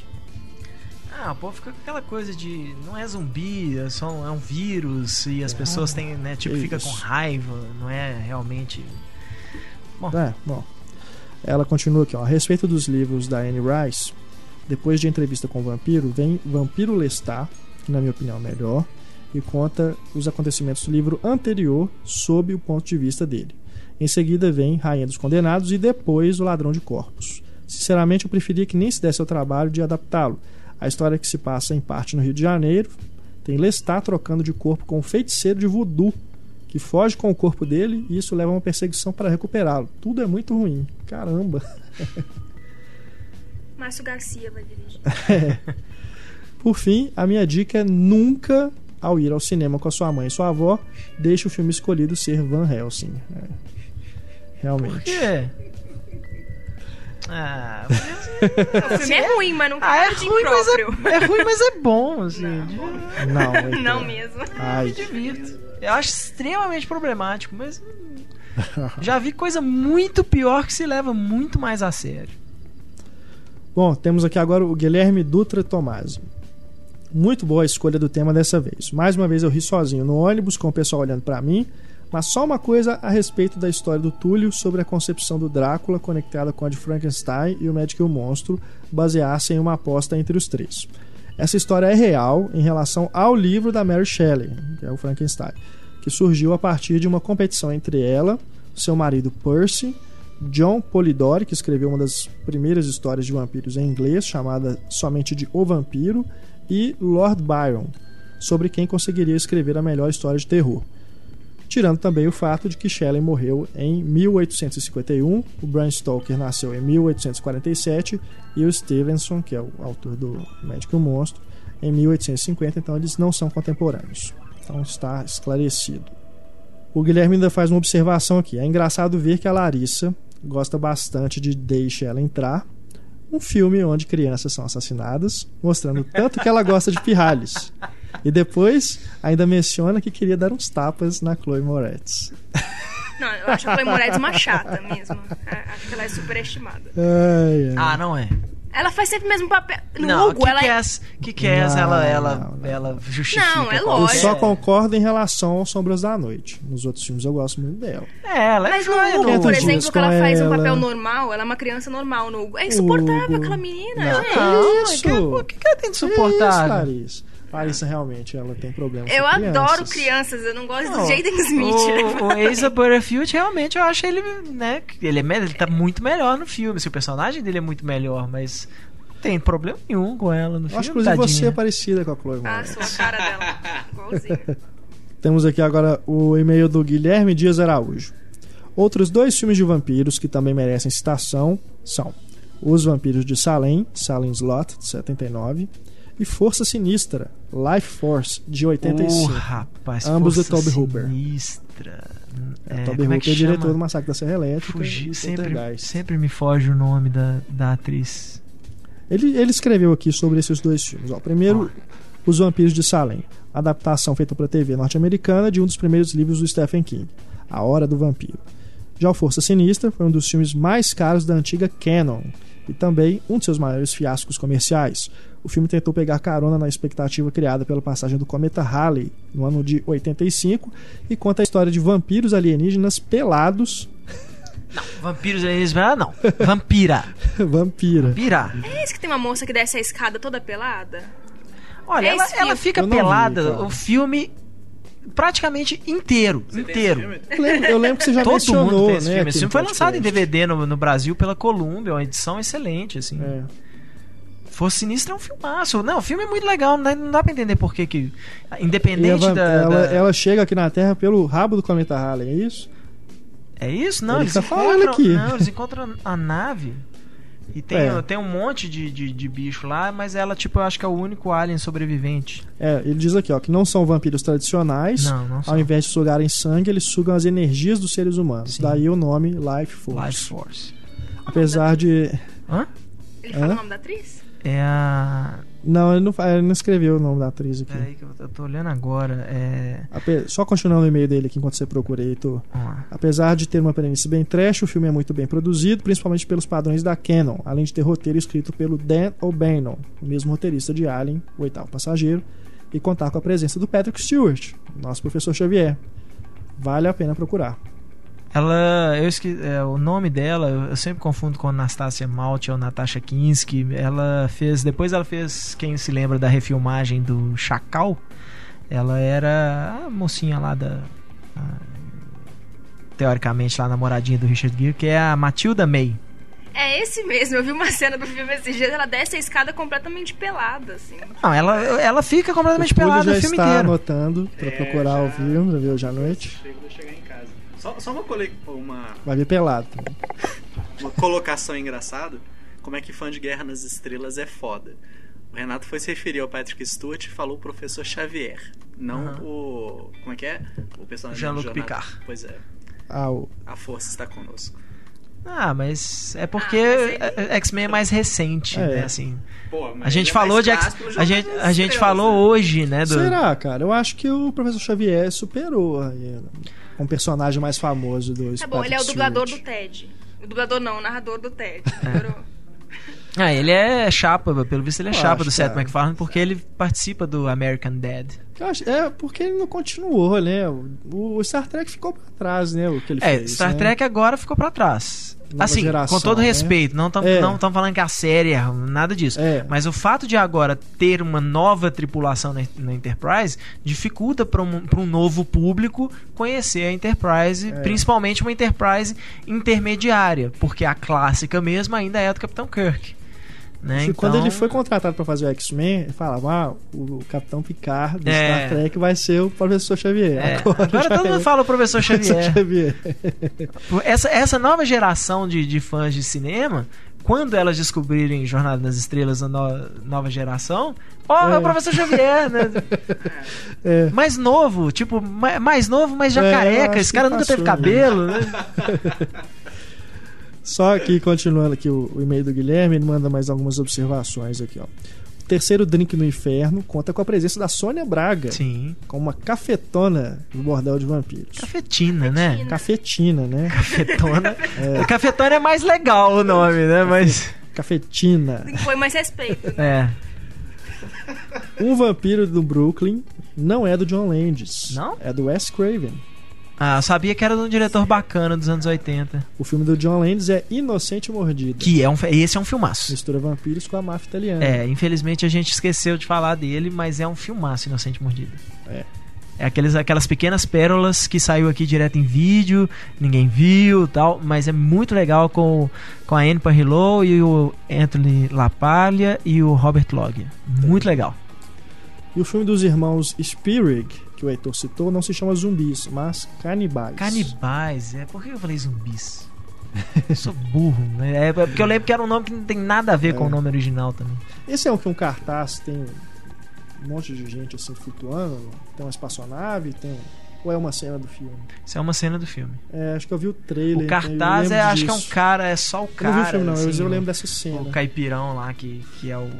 Ah, o povo fica com aquela coisa de não é zumbi, é só um, é um vírus e as pessoas têm, né, tipo, que fica isso. com raiva, não é realmente. Bom. É, bom. Ela continua aqui, ó. A respeito dos livros da Anne Rice, depois de entrevista com o vampiro, vem Vampiro Lestat, que na minha opinião é melhor, e conta os acontecimentos do livro anterior sob o ponto de vista dele. Em seguida vem Rainha dos Condenados e depois O Ladrão de Corpos. Sinceramente, eu preferia que nem se desse ao trabalho de adaptá-lo. A história que se passa em parte no Rio de Janeiro tem Lestat trocando de corpo com um feiticeiro de voodoo que foge com o corpo dele e isso leva a uma perseguição para recuperá-lo. Tudo é muito ruim. Caramba. Márcio Garcia vai dirigir. Por fim, a minha dica é nunca, ao ir ao cinema com a sua mãe e sua avó, deixe o filme escolhido ser Van Helsing. É. Por Realmente. quê? Ah, O filme é ruim, mas não ah, é ruim, mas é, é ruim, mas é bom, assim. Não, Heitor. Não mesmo. Ai, Me divirto. Eu acho extremamente problemático, mas já vi coisa muito pior que se leva muito mais a sério. Bom, temos aqui agora o Guilherme Dutra Tomasi. Muito boa a escolha do tema dessa vez. Mais uma vez eu ri sozinho no ônibus, com o pessoal olhando para mim. Mas só uma coisa a respeito da história do Túlio sobre a concepção do Drácula conectada com a de Frankenstein e o Médico e o Monstro basear-se em uma aposta entre os três. Essa história é real em relação ao livro da Mary Shelley, que é o Frankenstein, que surgiu a partir de uma competição entre ela, seu marido Percy, John Polidori, que escreveu uma das primeiras histórias de vampiros em inglês, chamada somente de O Vampiro, e Lord Byron, sobre quem conseguiria escrever a melhor história de terror. tirando também o fato de que Shelley morreu em 1851, o Bram Stoker nasceu em 1847 e o Stevenson, que é o autor do Médico Monstro, em 1850, então eles não são contemporâneos. Então está esclarecido. O Guilherme ainda faz uma observação aqui. É engraçado ver que a Larissa gosta bastante de Deixe Ela Entrar, um filme onde crianças são assassinadas, mostrando tanto que ela gosta de pirralhos. E depois ainda menciona que queria dar uns tapas na Chloe Moretz. Não, eu acho a Chloe Moretz uma chata mesmo. É, Acho que ela é superestimada. Ai, ai. Ah, não é. Ela faz sempre o mesmo papel. No não, Hugo, ela é. Kick-Ass, Kick-Ass, Não, ela, ela, não, não. ela justifica. Não, é com- Eu lógico. só concordo em relação ao Sombras da Noite. Nos outros filmes eu gosto muito dela. É, ela é Mas no joia, Hugo, no Quinhentos por exemplo, que ela faz um ela. papel normal, ela é uma criança normal no Hugo. É insuportável Hugo. aquela menina, Não, gente. Não, isso? que- O que, que ela tem de Que isso, suportável? Larissa? Larissa realmente ela tem problemas Eu com adoro crianças. crianças, eu não gosto Não, do Jaden Smith. O, o Asa Butterfield, realmente, eu acho ele, né, ele, é, ele tá muito melhor no filme. assim, o personagem dele é muito melhor, mas não tem problema nenhum com ela no Eu filme, acho que inclusive você é parecida com a Chloe Ah, Moretz. sou a cara dela. Igualzinho. Temos aqui agora o e-mail do Guilherme Dias Araújo. Outros dois filmes de vampiros que também merecem citação são Os Vampiros de Salem, Salem Slot, de 79, e Força Sinistra, Life Force, de 85. Oh, rapaz, Ambos do Força Toby Hooper. Sinistra. É, É, Toby é Hooper que é diretor do Massacre da Serra Elétrica. Fugi, sempre, sempre me foge o nome da, da atriz. Ele, ele escreveu aqui sobre esses dois filmes. Ó, primeiro, Os Vampiros de Salem, adaptação feita para a TV norte-americana de um dos primeiros livros do Stephen King, A Hora do Vampiro. Já o Força Sinistra foi um dos filmes mais caros da antiga Canon e também um de seus maiores fiascos comerciais. O filme tentou pegar carona na expectativa criada pela passagem do cometa Halley no ano de 85 e conta a história de vampiros alienígenas pelados, Vampiros eles ah, não. Vampira. vampira. Vampira. É esse que tem uma moça que desce a escada toda pelada? Olha, É ela, ela fica não vi, pelada cara. o filme praticamente inteiro. Você inteiro. Eu lembro, eu lembro que você já Todo mencionou, mundo tem esse né, filme. Esse filme foi lançado em. DVD no, no Brasil pela Columbia, uma edição excelente, assim. É. Força Sinistra é um filmaço. Não, o filme é muito legal, não dá, não dá pra entender por que que... Independente da... ela, da- ela chega aqui na Terra pelo rabo do cometa Halley, é isso? É isso? Não, Ele eles tá falando encontram... aqui. Não, eles encontram a nave... E tem, É. tem um monte de, de, de bicho lá, mas ela, tipo, eu acho que é o único alien sobrevivente. É, ele diz aqui, ó, que não são vampiros tradicionais. Não, não são. Ao invés de sugarem sangue, eles sugam as energias dos seres humanos. Sim. Daí o nome Life Force. Life Force. Apesar de. Hã? Ele fala Hã? o nome da atriz? É a... Não, ele não, ele não escreveu o nome da atriz aqui. Peraí que eu, eu tô olhando agora. É... Ape- Só continuando o e-mail dele aqui enquanto você procura aí, lá. Apesar de ter uma premissa bem trash, o filme é muito bem produzido, principalmente pelos padrões da Canon, além de ter roteiro escrito pelo Dan O'Bannon, o mesmo roteirista de Alien, o oitavo passageiro, e contar com a presença do Patrick Stewart, nosso professor Xavier. Vale a pena procurar. Ela, eu esque, é, o nome dela, eu, eu sempre confundo com Anastasia Malte ou Natasha Kinski. Ela fez, depois ela fez, quem se lembra da refilmagem do Chacal, ela era a mocinha lá da a- teoricamente lá a namoradinha do Richard Gere, que é a Matilda May. É esse mesmo, eu vi uma cena do filme esses dias, ela desce a escada completamente pelada, assim. Não, ela, ela fica completamente o pelada já o filme está inteiro. anotando para É, procurar já- o filme, pra ver hoje à noite. Chego de chegar em casa. Só, só uma, cole... uma, Vai ver pelado. uma colocação engraçada. Como é que fã de Guerra nas Estrelas é foda. O Renato foi se referir ao Patrick Stewart e falou o professor Xavier. Não Aham. o. Como é que é? O personagem Jean-Luc. Picard. Pois é. Ah, o- A força está conosco. Ah, mas é porque Ah, mas é- X-Men é mais recente, É. né? Assim, Pô, mas a gente ele é falou de X, a gente, a gente falou né? hoje, né? Do, Será, cara? Eu acho que o professor Xavier superou aí, um personagem mais famoso do Tá bom, ele é o dublador do Stewart. Ted. O dublador não, o narrador do Ted. Demorou. Ah, ele é chapa, pelo visto ele é Eu chapa acho, do Seth cara. MacFarlane porque ele participa do American Dad. Eu acho- É, porque ele não continuou, né? O, o Star Trek ficou pra trás, né? O que ele É, fez. Star né? Trek agora ficou pra trás. Assim, geração, com todo né? respeito, não estamos É. não falando que a série é nada disso. É. Mas o fato de agora ter uma nova tripulação na, na Enterprise dificulta para um, pra um novo público conhecer a Enterprise, É. principalmente uma Enterprise intermediária, porque a clássica mesmo ainda é a do Capitão Kirk. Né? Então, quando ele foi contratado pra fazer o X-Men, ele falava: ah, o Capitão Picard do É. Star Trek vai ser o Professor Xavier. É, Agora, agora todo é mundo fala o professor Professor Xavier. Xavier. Essa, essa nova geração de, de fãs de cinema, quando elas descobrirem Jornada nas Estrelas, a no- nova geração, ó, é. É. o professor Xavier, né? É. Mais novo, tipo, ma- mais novo, mas já É, careca. Esse cara nunca teve passou, cabelo, né? Só que, continuando aqui o, o e-mail do Guilherme, ele manda mais algumas observações aqui, ó. O terceiro drink no inferno conta com a presença da Sônia Braga, Sim. com uma cafetona do bordel de vampiros. Cafetina, né? Cafetina, né? Cafetona. Cafetona é mais legal o nome, né? Mas. Cafetina. Tem que pôr mais respeito. É. né? Um vampiro do Brooklyn não é do John Landis. Não? É do Wes Craven. Ah, eu sabia que era de um diretor bacana dos anos 80. O filme do John Landis é Inocente Mordida. Que é um. Esse é um filmaço. Mistura vampiros com a máfia italiana. É, infelizmente a gente esqueceu de falar dele, mas é um filmaço Inocente Mordida. É. É aqueles, aquelas pequenas pérolas que saiu aqui direto em vídeo, ninguém viu tal, mas é muito legal com, com a Anne Parrillo e o Anthony LaPaglia e o Robert Loggia. Muito legal. E o filme dos irmãos Spirig, que o Heitor citou, não se chama zumbis, mas canibais. Canibais, é. Por que eu falei zumbis? Eu sou burro, né? É porque eu lembro que era um nome que não tem nada a ver com É. o nome original também. Esse é um que um cartaz tem um monte de gente assim flutuando, tem uma espaçonave, tem ou é uma cena do filme? Isso é uma cena do filme. É, acho que eu vi o trailer. O cartaz eu é, acho que é um disso. cara, é só o Eu cara. não vi o filme não, assim, eu o- lembro dessa cena. o caipirão lá que, que é o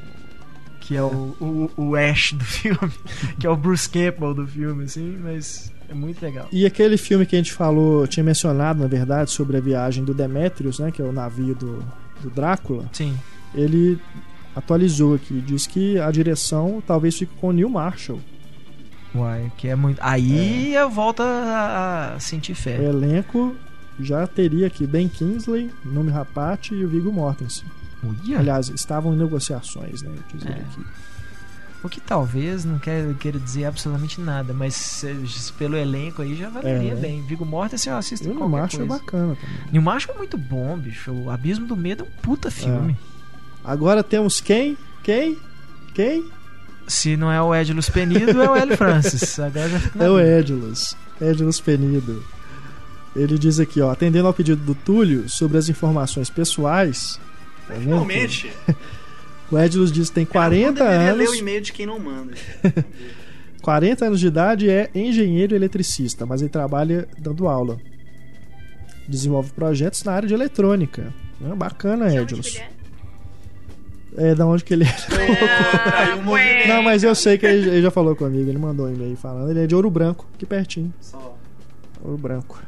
que é o, o, o Ash do filme, que é o Bruce Campbell do filme, assim, mas é muito legal. E aquele filme que a gente falou, tinha mencionado, na verdade, sobre a viagem do Demetrius, né, que é o navio do, do Drácula, Sim. ele atualizou aqui, diz que a direção talvez fique com o Neil Marshall. Uai, que é muito. Aí eu volto a, a sentir O fé. elenco já teria aqui Ben Kingsley, Nome Rapati e o Viggo Mortensen. Aliás, estavam em negociações, né, É. aqui. O que talvez não quer, queira dizer absolutamente nada, mas pelo elenco aí já valeria É. bem. Vigo Mortensen eu assisto E o Marshall é coisa. bacana também. Neil Marshall é muito bom, bicho. O Abismo do Medo é um puta filme. Agora temos quem? Quem? Quem? Se não é o Edilus Penido, é o Hélio Francis. Agora já fica É o. Edilus. Edilus Penido. Ele diz aqui, ó, atendendo ao pedido do Túlio sobre as informações pessoais. Tá? Finalmente. O Edilus diz que tem 40 Ela não deveria anos. ler o e-mail de quem não manda. 40 anos de idade e é engenheiro eletricista, mas ele trabalha dando aula. Desenvolve projetos na área de eletrônica. Ah, bacana, onde que Edilus. é? É, da onde que ele é. Aí o movimento. Não, mas eu sei que ele, ele já falou comigo, ele mandou um e-mail falando. Ele é de Ouro Branco, aqui pertinho. Só. Ouro Branco.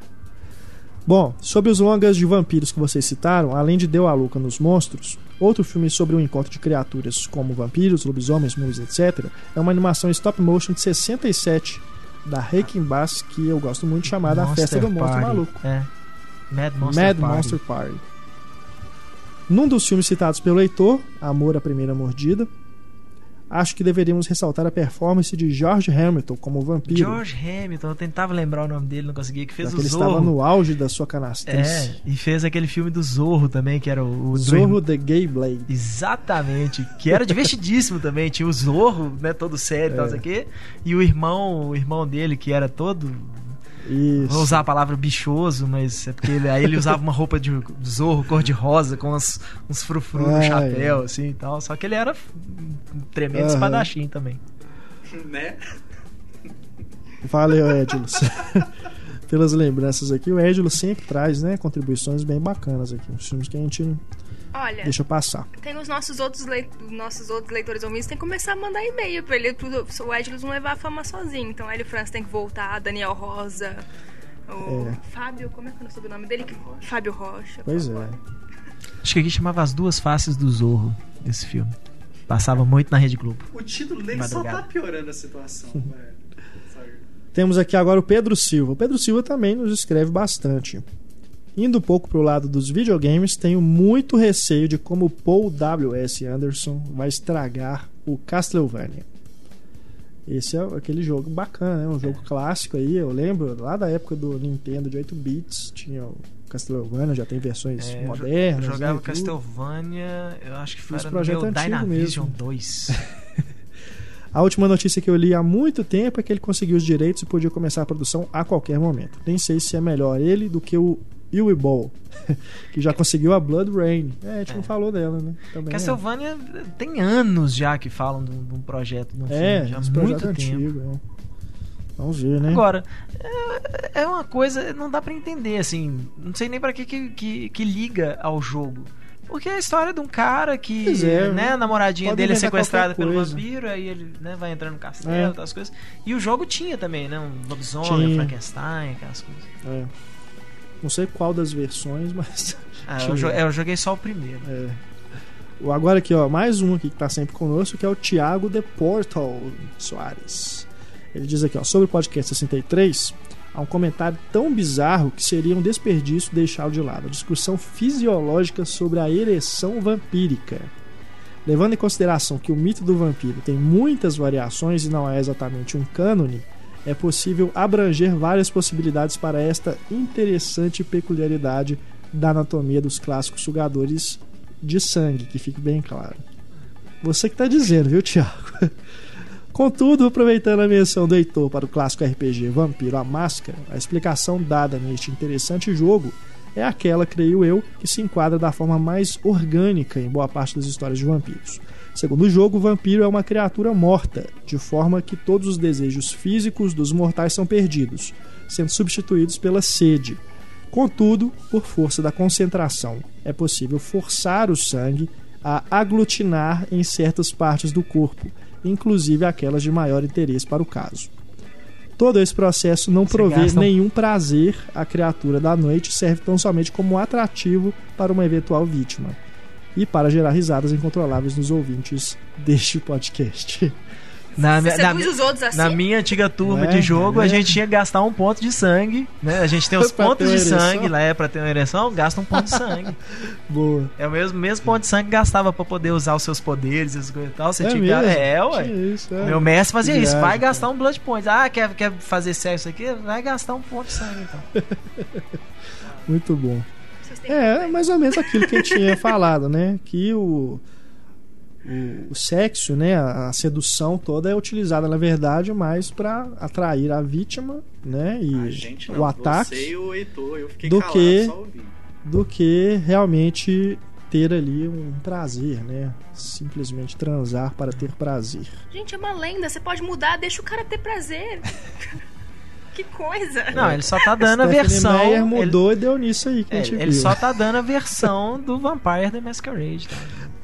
Bom, sobre os longas de vampiros que vocês citaram, além de Deu a Louca nos Monstros, outro filme sobre o encontro de criaturas como vampiros, lobisomens, múmias, etc., é uma animação stop motion de 67 da Reikin Bass, que eu gosto muito, chamada A Monster Festa do Monstro Party. Maluco. É. Mad Monster Mad Party. Monster Party. Num dos filmes citados pelo leitor, Amor à Primeira Mordida, acho que deveríamos ressaltar a performance de George Hamilton como vampiro. George Hamilton, eu tentava lembrar o nome dele, não conseguia, que fez já o que ele estava Zorro. no auge da sua canastrice. É, e fez aquele filme do Zorro também, que era o, o do Zorro The Gay Blade. Exatamente, que era divertidíssimo também. Tinha o Zorro, né, todo sério e tal, É. sei o quê. E o irmão, o irmão dele, que era todo. Isso. Vou usar a palavra bichoso, mas é porque ele, aí ele usava uma roupa de Zorro cor-de-rosa, com uns, uns frufru no Ai. chapéu, assim e tal. Só que ele era um tremendo Aham. espadachim também. Né? Valeu, Edilus. Pelas lembranças aqui, o Edilus sempre traz né, contribuições bem bacanas aqui. Os filmes que a gente Olha, deixa passar. tem os nossos outros, leit nossos outros leitores ouvintes, tem que começar a mandar e-mail pra ele, pro o Edilus não levar a fama sozinho. Então, Hélio França tem que voltar, Daniel Rosa, o É. Fábio, como é que é o sobrenome dele? Fábio Rocha. Pois é. favor. Acho que aqui chamava As Duas Faces do Zorro, esse filme. Passava muito na Rede Globo. O título dele só Madrugada. tá piorando a situação, velho. Temos aqui agora o Pedro Silva. O Pedro Silva também nos escreve bastante. Indo um pouco pro lado dos videogames, tenho muito receio de como o Paul W.S. Anderson vai estragar o Castlevania. Esse é aquele jogo bacana, né? Um jogo clássico aí, eu lembro, lá da época do Nintendo de 8 bits, tinha o Castlevania, já tem versões É, modernas. Eu jogava né. Castlevania, eu acho que foi no projeto meu antigo Dynavision mesmo. 2. A última notícia que eu li há muito tempo é que ele conseguiu os direitos e podia começar a produção a qualquer momento. Nem sei se é melhor ele do que o Yui Ball, que já conseguiu a Blood Rain. É, a gente não falou dela, né? Também Castlevania tem anos já que falam de um, um projeto, de um é, filme, já há muito projeto tempo. antigo. é. Vamos ver, né? Agora, é- é uma coisa, não dá pra entender, assim, não sei nem pra que, que, que, liga ao jogo. Porque é a história de um cara que, é, né, a namoradinha dele é sequestrada pelo vampiro, aí ele né, vai entrando no castelo, É. coisas. E o jogo tinha também, né, um lobisomem, Tinha. Frankenstein, aquelas coisas. É. Não sei qual das versões, mas. Ah, eu, jo- eu joguei só o primeiro. É. O- Agora aqui, ó, mais um aqui que tá sempre conosco, que é o Thiago de Portal Soares. Ele diz aqui, ó, sobre o podcast 63, há um comentário tão bizarro que seria um desperdício deixá-lo de lado. A discussão fisiológica sobre a ereção vampírica. Levando em consideração que o mito do vampiro tem muitas variações e não é exatamente um cânone, é possível abranger várias possibilidades para esta interessante peculiaridade da anatomia dos clássicos sugadores de sangue, que fique bem claro. Você que está dizendo, viu, Thiago? Contudo, aproveitando a menção do Heitor para o clássico RPG Vampiro a Máscara, a explicação dada neste interessante jogo é aquela, creio eu, que se enquadra da forma mais orgânica em boa parte das histórias de vampiros. Segundo o jogo, o vampiro é uma criatura morta, de forma que todos os desejos físicos dos mortais são perdidos, sendo substituídos pela sede. Contudo, por força da concentração, é possível forçar o sangue a aglutinar em certas partes do corpo, inclusive aquelas de maior interesse para o caso. Todo esse processo não provê gasta um- nenhum prazer à criatura da noite, serve tão somente como atrativo para uma eventual vítima e para gerar risadas incontroláveis nos ouvintes deste podcast. Na, Você minha- na, seduz os outros assim? na minha antiga turma É, de jogo, é. a gente tinha que gastar um ponto de sangue, né? A gente tem os pontos de sangue lá, é pra ter uma ereção, gasta um ponto de sangue. Boa. É o mesmo, mesmo ponto de sangue que gastava pra poder usar os seus poderes, essas coisas e tal. Você É tinha que. mesmo? É, ué. Isso, é. Meu mestre fazia Que isso, vai viagem, gastar um Blood Point. Ah, quer, quer fazer sexo aqui? Vai gastar um ponto de sangue então. Muito bom. É, mais ou menos aquilo que a gente tinha falado, né? Que o, o, o sexo, né? A, a sedução toda é utilizada, na verdade, mais para atrair a vítima, né? E A gente não, o ataque, você e o Heitor, eu fiquei do calado que- do que realmente ter ali um prazer, né? Simplesmente transar para ter prazer. Gente, é uma lenda. Você pode mudar, deixa o cara ter prazer. que coisa. Não, ele só tá dando a versão. Meyer ele- mudou e deu nisso aí que a é, gente ele viu. só tá dando a versão do Vampire the Masquerade. Tá?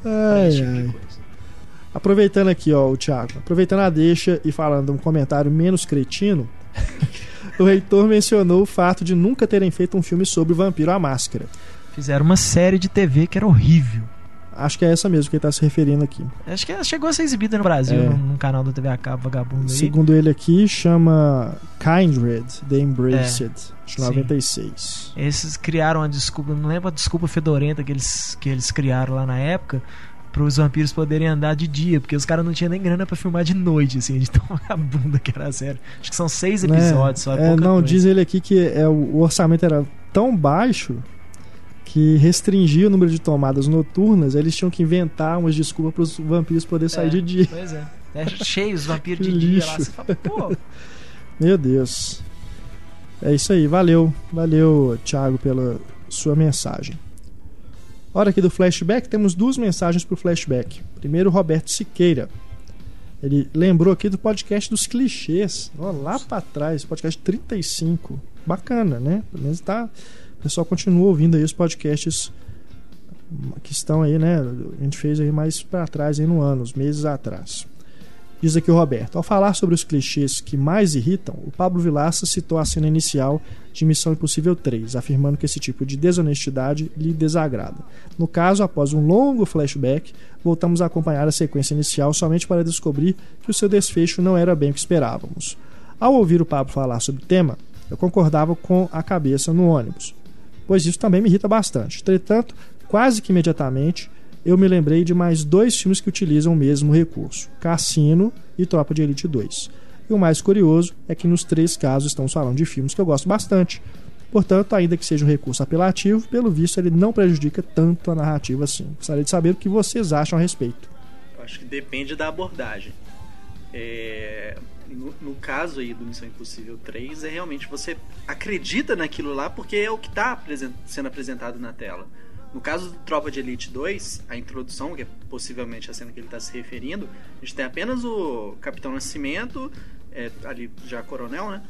Ai, tipo de ai. coisa. Aproveitando aqui, ó, o Thiago, aproveitando a deixa e falando um comentário menos cretino, o Heitor mencionou o fato de nunca terem feito um filme sobre o Vampiro à Máscara. Fizeram uma série de TV que era horrível. Acho que é essa mesmo que ele está se referindo aqui. Acho que ela chegou a ser exibida no Brasil, É. num, canal da TV a cabo vagabundo aí. Segundo ele aqui, chama Kindred, The Embraced, de sim. 96. Esses criaram a desculpa, não lembro a desculpa fedorenta que eles, que eles criaram lá na época, para os vampiros poderem andar de dia, porque os caras não tinham nem grana pra filmar de noite, assim, de tão vagabunda que era a série. Acho que são seis Né? episódios só. É É, não, coisa. diz ele aqui que é, o orçamento era tão baixo que restringia o número de tomadas noturnas, eles tinham que inventar umas desculpas para os vampiros poderem sair É, de dia. Pois é. É cheio os vampiros de dia lá. lixo. Você fala, pô, Meu Deus. É isso aí, valeu. Valeu, Thiago, pela sua mensagem. Hora aqui do flashback, temos duas mensagens pro flashback. Primeiro, Roberto Siqueira. Ele lembrou aqui do podcast dos clichês. Ó, lá pra trás, podcast 35. Bacana, né? Pelo menos tá. O pessoal continua ouvindo aí os podcasts que estão aí, né? A gente fez aí mais pra trás, aí no ano, uns meses atrás. Diz aqui o Roberto. Ao falar sobre os clichês que mais irritam, o Pablo Vilaça citou a cena inicial de Missão Impossível 3, afirmando que esse tipo de desonestidade lhe desagrada. No caso, após um longo flashback, voltamos a acompanhar a sequência inicial somente para descobrir que o seu desfecho não era bem o que esperávamos. Ao ouvir o Pablo falar sobre o tema, eu concordava com a cabeça no ônibus, pois isso também me irrita bastante. Entretanto, quase que imediatamente, eu me lembrei de mais dois filmes que utilizam o mesmo recurso: Cassino e Tropa de Elite 2. E o mais curioso é que nos três casos estamos falando de filmes que eu gosto bastante. Portanto, ainda que seja um recurso apelativo, pelo visto ele não prejudica tanto a narrativa assim. Gostaria de saber o que vocês acham a respeito. Acho que depende da abordagem. É, no, no caso aí do Missão Impossível 3, é realmente você acredita naquilo lá porque é o que está sendo apresentado na tela. No caso do Tropa de Elite 2, a introdução, que é possivelmente a cena que ele está se referindo, a gente tem apenas o Capitão Nascimento, é, ali já coronel, né?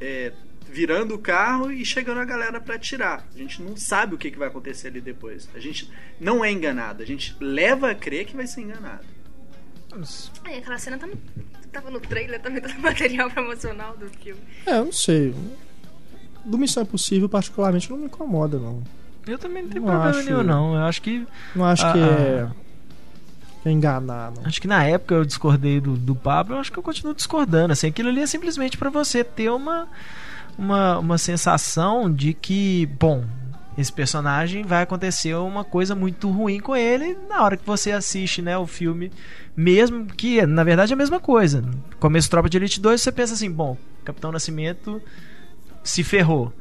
É, virando o carro e chegando a galera para atirar. A gente não sabe o que, que vai acontecer ali depois. A gente não é enganado, a gente leva a crer que vai ser enganado. Aí aquela cena tá no, tava no trailer também, todo o material promocional do filme. É, eu não sei. Do Missão Impossível, particularmente, não me incomoda, não. Eu também não tenho Não problema acho- nenhum, não. Eu acho que. Não acho Ah, que ah. é, é enganar, não. Acho que na época eu discordei do, do Pablo, eu acho que eu continuo discordando. Assim, aquilo ali é simplesmente pra você ter uma, uma, uma sensação de que, bom, esse personagem vai acontecer uma coisa muito ruim com ele na hora que você assiste né, o filme, mesmo que na verdade é a mesma coisa. Começo Tropa de Elite 2, você pensa assim, bom, Capitão Nascimento se ferrou.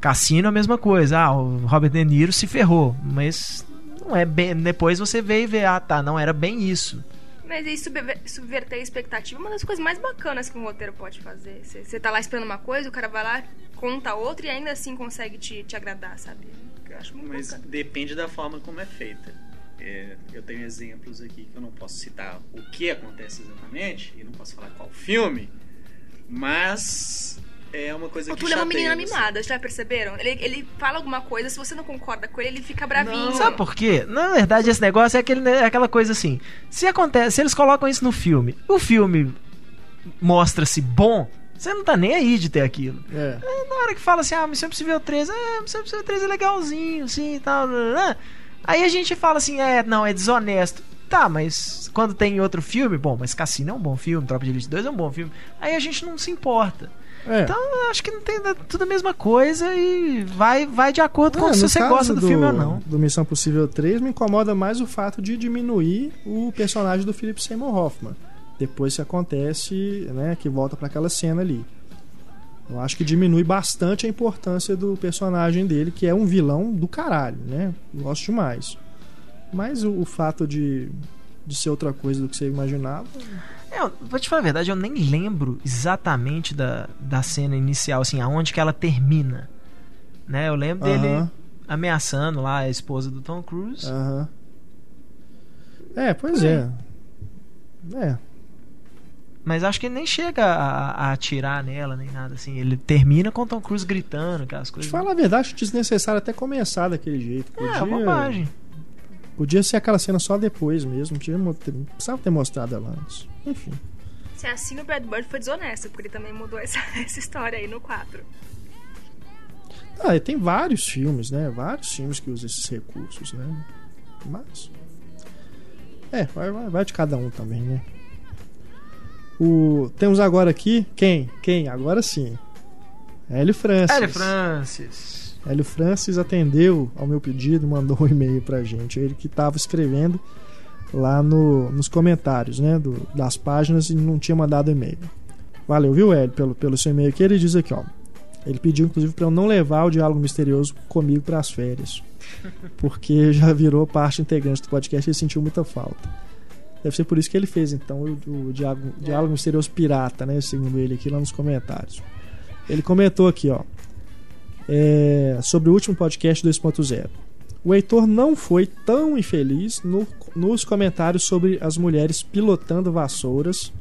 Cassino a mesma coisa. Ah, o Robert De Niro se ferrou, mas não é bem. Depois você vê e vê, ah, tá, não era bem isso. Mas aí subver- subverter a expectativa é uma das coisas mais bacanas que um roteiro pode fazer. Você você tá lá esperando uma coisa, o cara vai lá, conta outra e ainda assim consegue te, te agradar, sabe? Eu acho muito Mas bacana. depende da forma como é feita. É, eu tenho exemplos aqui que eu não posso citar o que acontece exatamente e não posso falar qual filme, mas é uma coisa O que Túlio é uma menina você. mimada, já perceberam? Ele, ele fala alguma coisa, se você não concorda com ele, ele fica bravinho. Não. Sabe por quê? Na verdade, esse negócio é, aquele, é aquela coisa assim. Se acontece, se eles colocam isso no filme, o filme mostra-se bom, você não tá nem aí de ter aquilo. É. Aí, Na hora que fala assim, ah, Missão Impossível 3, é, Missão Impossível 3 é legalzinho, sim e tal. blá, blá. Aí a gente fala assim, é, não, é desonesto. Tá, mas quando tem outro filme, bom, mas Cassino é um bom filme, Tropa de Elite 2 é um bom filme. Aí a gente não se importa. É. Então, acho que não tem é tudo a mesma coisa e vai, vai de acordo com Ah, se você gosta do, filme ou não. Do Missão Possível 3, me incomoda mais o fato de diminuir o personagem do Philip Seymour Hoffman. Depois que acontece, né, que volta para aquela cena ali. Eu acho que diminui bastante a importância do personagem dele, que é um vilão do caralho, né? Gosto demais. Mas o, o fato de, de ser outra coisa do que você imaginava. É, eu vou te falar a verdade, eu nem lembro exatamente da, da cena inicial, assim, aonde que ela termina. Né? Eu lembro dele Aham. ameaçando lá a esposa do Tom Cruise. Aham. É, pois é. É. Mas acho que ele nem chega a, a atirar nela, nem nada assim. Ele termina com o Tom Cruise gritando, aquelas coisas. falar a verdade, acho desnecessário até começar daquele jeito. É, uma Podia, bobagem. Podia ser aquela cena só depois mesmo. Podia precisava ter mostrado ela antes. Enfim. Se é assim, o Brad Bird foi desonesto, porque ele também mudou essa, essa história aí no 4. Ah, e tem vários filmes, né? Vários filmes que usam esses recursos, né? Mas. É, vai, vai, vai de cada um também, né? O... Temos agora aqui. Quem? Quem? Agora sim. Hélio Francis. Hélio Francis. Hélio Francis atendeu ao meu pedido e mandou um e-mail pra gente. Ele que estava escrevendo lá no, nos comentários né, do- das páginas e não tinha mandado e-mail. Valeu, viu, Hélio, pelo, pelo seu e-mail aqui. Ele diz aqui, ó. Ele pediu, inclusive, para eu não levar o diálogo misterioso comigo para as férias. Porque já virou parte integrante do podcast e sentiu muita falta. Deve ser por isso que ele fez, então, o, o diálogo, diálogo misterioso pirata, né? Segundo ele aqui lá nos comentários. Ele comentou aqui, ó é, sobre o último podcast 2.0. O Heitor não foi tão infeliz no- nos comentários sobre as mulheres pilotando vassouras,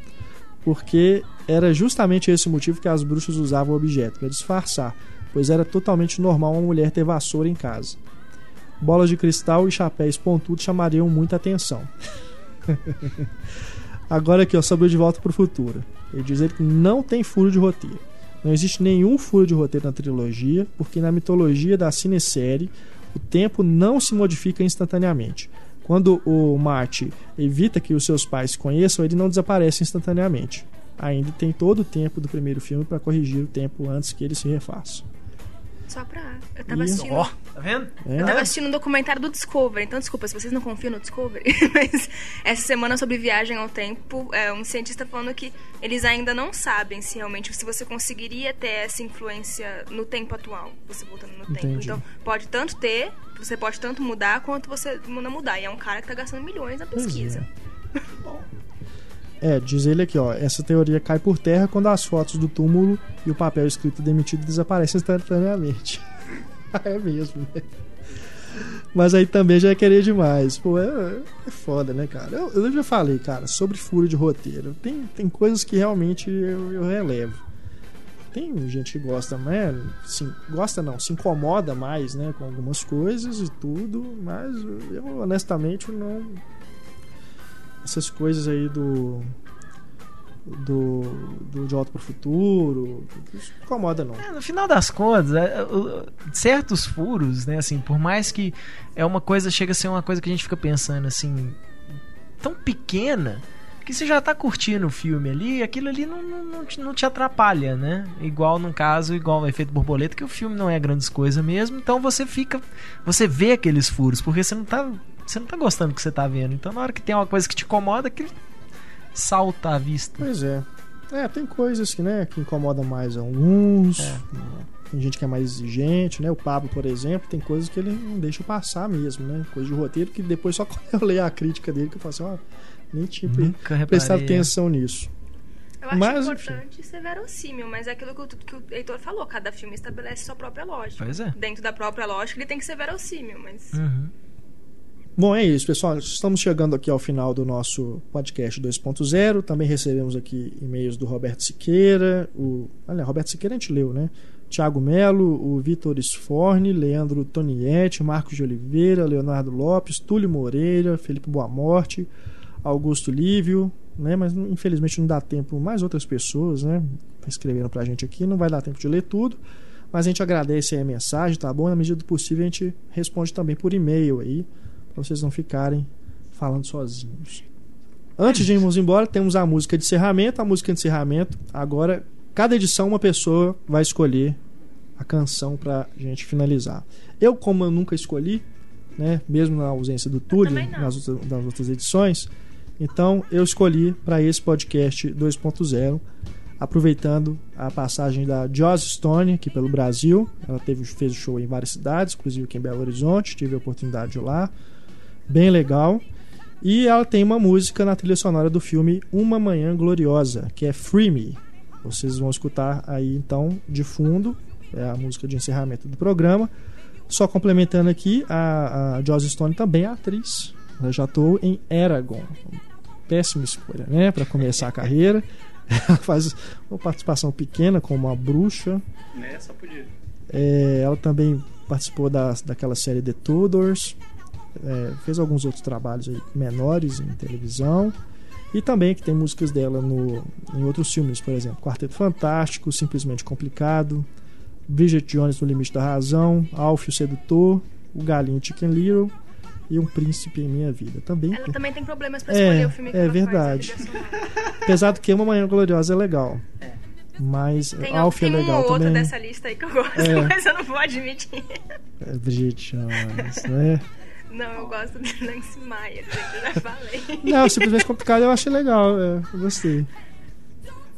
porque era justamente esse o motivo que as bruxas usavam o objeto, para disfarçar, pois era totalmente normal uma mulher ter vassoura em casa. Bolas de cristal e chapéus pontudos chamariam muita atenção. Agora aqui, ó, sobre o De Volta para o Futuro. Ele diz ele que não tem furo de roteiro. Não existe nenhum furo de roteiro na trilogia, porque na mitologia da cinesérie o tempo não se modifica instantaneamente. Quando o Marty evita que os seus pais conheçam, ele não desaparece instantaneamente. Ainda tem todo o tempo do primeiro filme para corrigir o tempo antes que ele se refaça. Só pra. Eu tava assistindo. Ó, tá vendo? É. Eu tava assistindo um documentário do Discovery, então desculpa se vocês não confiam no Discovery, mas essa semana sobre viagem ao tempo, é, um cientista falando que eles ainda não sabem se realmente se você conseguiria ter essa influência no tempo atual, você voltando no tempo. Entendi. Então, pode tanto ter, você pode tanto mudar quanto você não mudar. E é um cara que tá gastando milhões na Pois pesquisa. É, diz ele aqui, ó. Essa teoria cai por terra quando as fotos do túmulo e o papel escrito demitido desaparecem instantaneamente. é mesmo, né? Mas aí também já é querer demais. Pô, é, é foda, né, cara? Eu, eu já falei, cara, sobre furo de roteiro. Tem, tem coisas que realmente eu, eu relevo. Tem gente que gosta, né? Sim, gosta não, se incomoda mais, né, com algumas coisas e tudo, mas eu honestamente não essas coisas aí do do, do De Volta pro Futuro isso não incomoda não É, no final das contas, é, o- certos furos, né, assim, por mais que é uma coisa, chega a ser uma coisa que a gente fica pensando, assim, tão pequena, que você já tá curtindo o filme ali, aquilo ali não, não, não, te, não te atrapalha, né? Igual num caso, igual o efeito borboleta, que o filme não é grandes coisas mesmo, então você fica, você vê aqueles furos, porque você não tá, você não tá gostando do que você tá vendo. Então na hora que tem uma coisa que te incomoda, aquilo salta à vista. pois é é tem coisas que né que incomodam mais alguns É. tem gente que é mais exigente né o Pablo por exemplo tem coisas que ele não deixa passar mesmo né coisa de roteiro que depois só quando eu leio a crítica dele que eu falo assim ó nem tinha reparei. prestado atenção nisso Eu acho Mas, importante ser verossímil, mas é aquilo que o, que o Heitor falou, cada filme estabelece sua própria lógica. Pois é. Dentro da própria lógica, ele tem que ser verossímil, mas. Uhum. Bom, é isso, pessoal. Estamos chegando aqui ao final do nosso podcast 2.0. Também recebemos aqui e-mails do Roberto Siqueira. O... Olha, Roberto Siqueira a gente leu, né? Tiago Melo, o Vitor Sforne, Leandro Tonietti, Marcos de Oliveira, Leonardo Lopes, Túlio Moreira, Felipe Boamorte, Augusto Lívio, né? Mas infelizmente não dá tempo mais outras pessoas, né? Escreveram pra gente aqui, não vai dar tempo de ler tudo. Mas a gente agradece aí a mensagem, tá bom? Na medida do possível a gente responde também por e-mail aí para vocês não ficarem falando sozinhos. Antes de irmos embora, temos a música de encerramento. A música de encerramento, agora, cada edição uma pessoa vai escolher a canção pra gente finalizar. Eu, como eu nunca escolhi, né, mesmo na ausência do Túlio nas outras, nas outras edições, então eu escolhi para esse podcast 2.0, aproveitando a passagem da Joss Stone aqui pelo Brasil. Ela teve, fez o show em várias cidades, inclusive aqui em Belo Horizonte, tive a oportunidade de ir lá bem legal. E ela tem uma música na trilha sonora do filme Uma Manhã Gloriosa, que é Free Me. Vocês vão escutar aí então de fundo, é a música de encerramento do programa. Só complementando aqui, a, a Joss Stone também é atriz. Ela já atuou em Eragon. Péssima escolha, né? Para começar a carreira. Ela faz uma participação pequena como uma bruxa. Né? Só podia. É, ela também participou da, daquela série The Tudors. É, fez alguns outros trabalhos aí menores em televisão. E também que tem músicas dela no, em outros filmes, por exemplo, Quarteto Fantástico, Simplesmente Complicado, Bridget Jones no Limite da Razão, Alfio Sedutor, O Galinho Chicken Little e Um Príncipe em Minha Vida. Também, Ela também tem problemas pra É, escolher o filme que é ela verdade. faz. apesar do que Uma Manhã Gloriosa é legal. Mas Tem, Alfio é tem um legal outro também. dessa lista aí que eu gosto, É. mas eu não vou admitir. É, Bridget Jones, né? Não, eu gosto de Nancy Maia, já falei. Não, simplesmente complicado eu achei legal, é, eu gostei.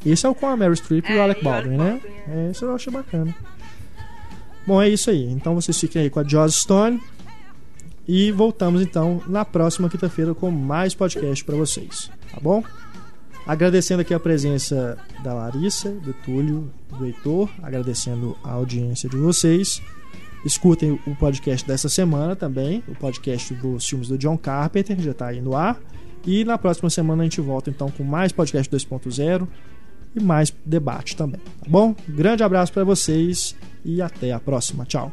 Esse é o com a Mary Streep e É, o Alec e o Alec Baldwin, né? É, isso eu achei bacana. Bom, é isso aí. Então vocês fiquem aí com a Joss Stone. E voltamos então na próxima quinta-feira com mais podcast para vocês, tá bom? Agradecendo aqui a presença da Larissa, do Túlio, do Heitor, agradecendo a audiência de vocês. Escutem o podcast dessa semana também, o podcast dos filmes do John Carpenter, já está aí no ar. E na próxima semana a gente volta então com mais podcast 2.0 e mais debate também, tá bom? Grande abraço para vocês e até a próxima. Tchau.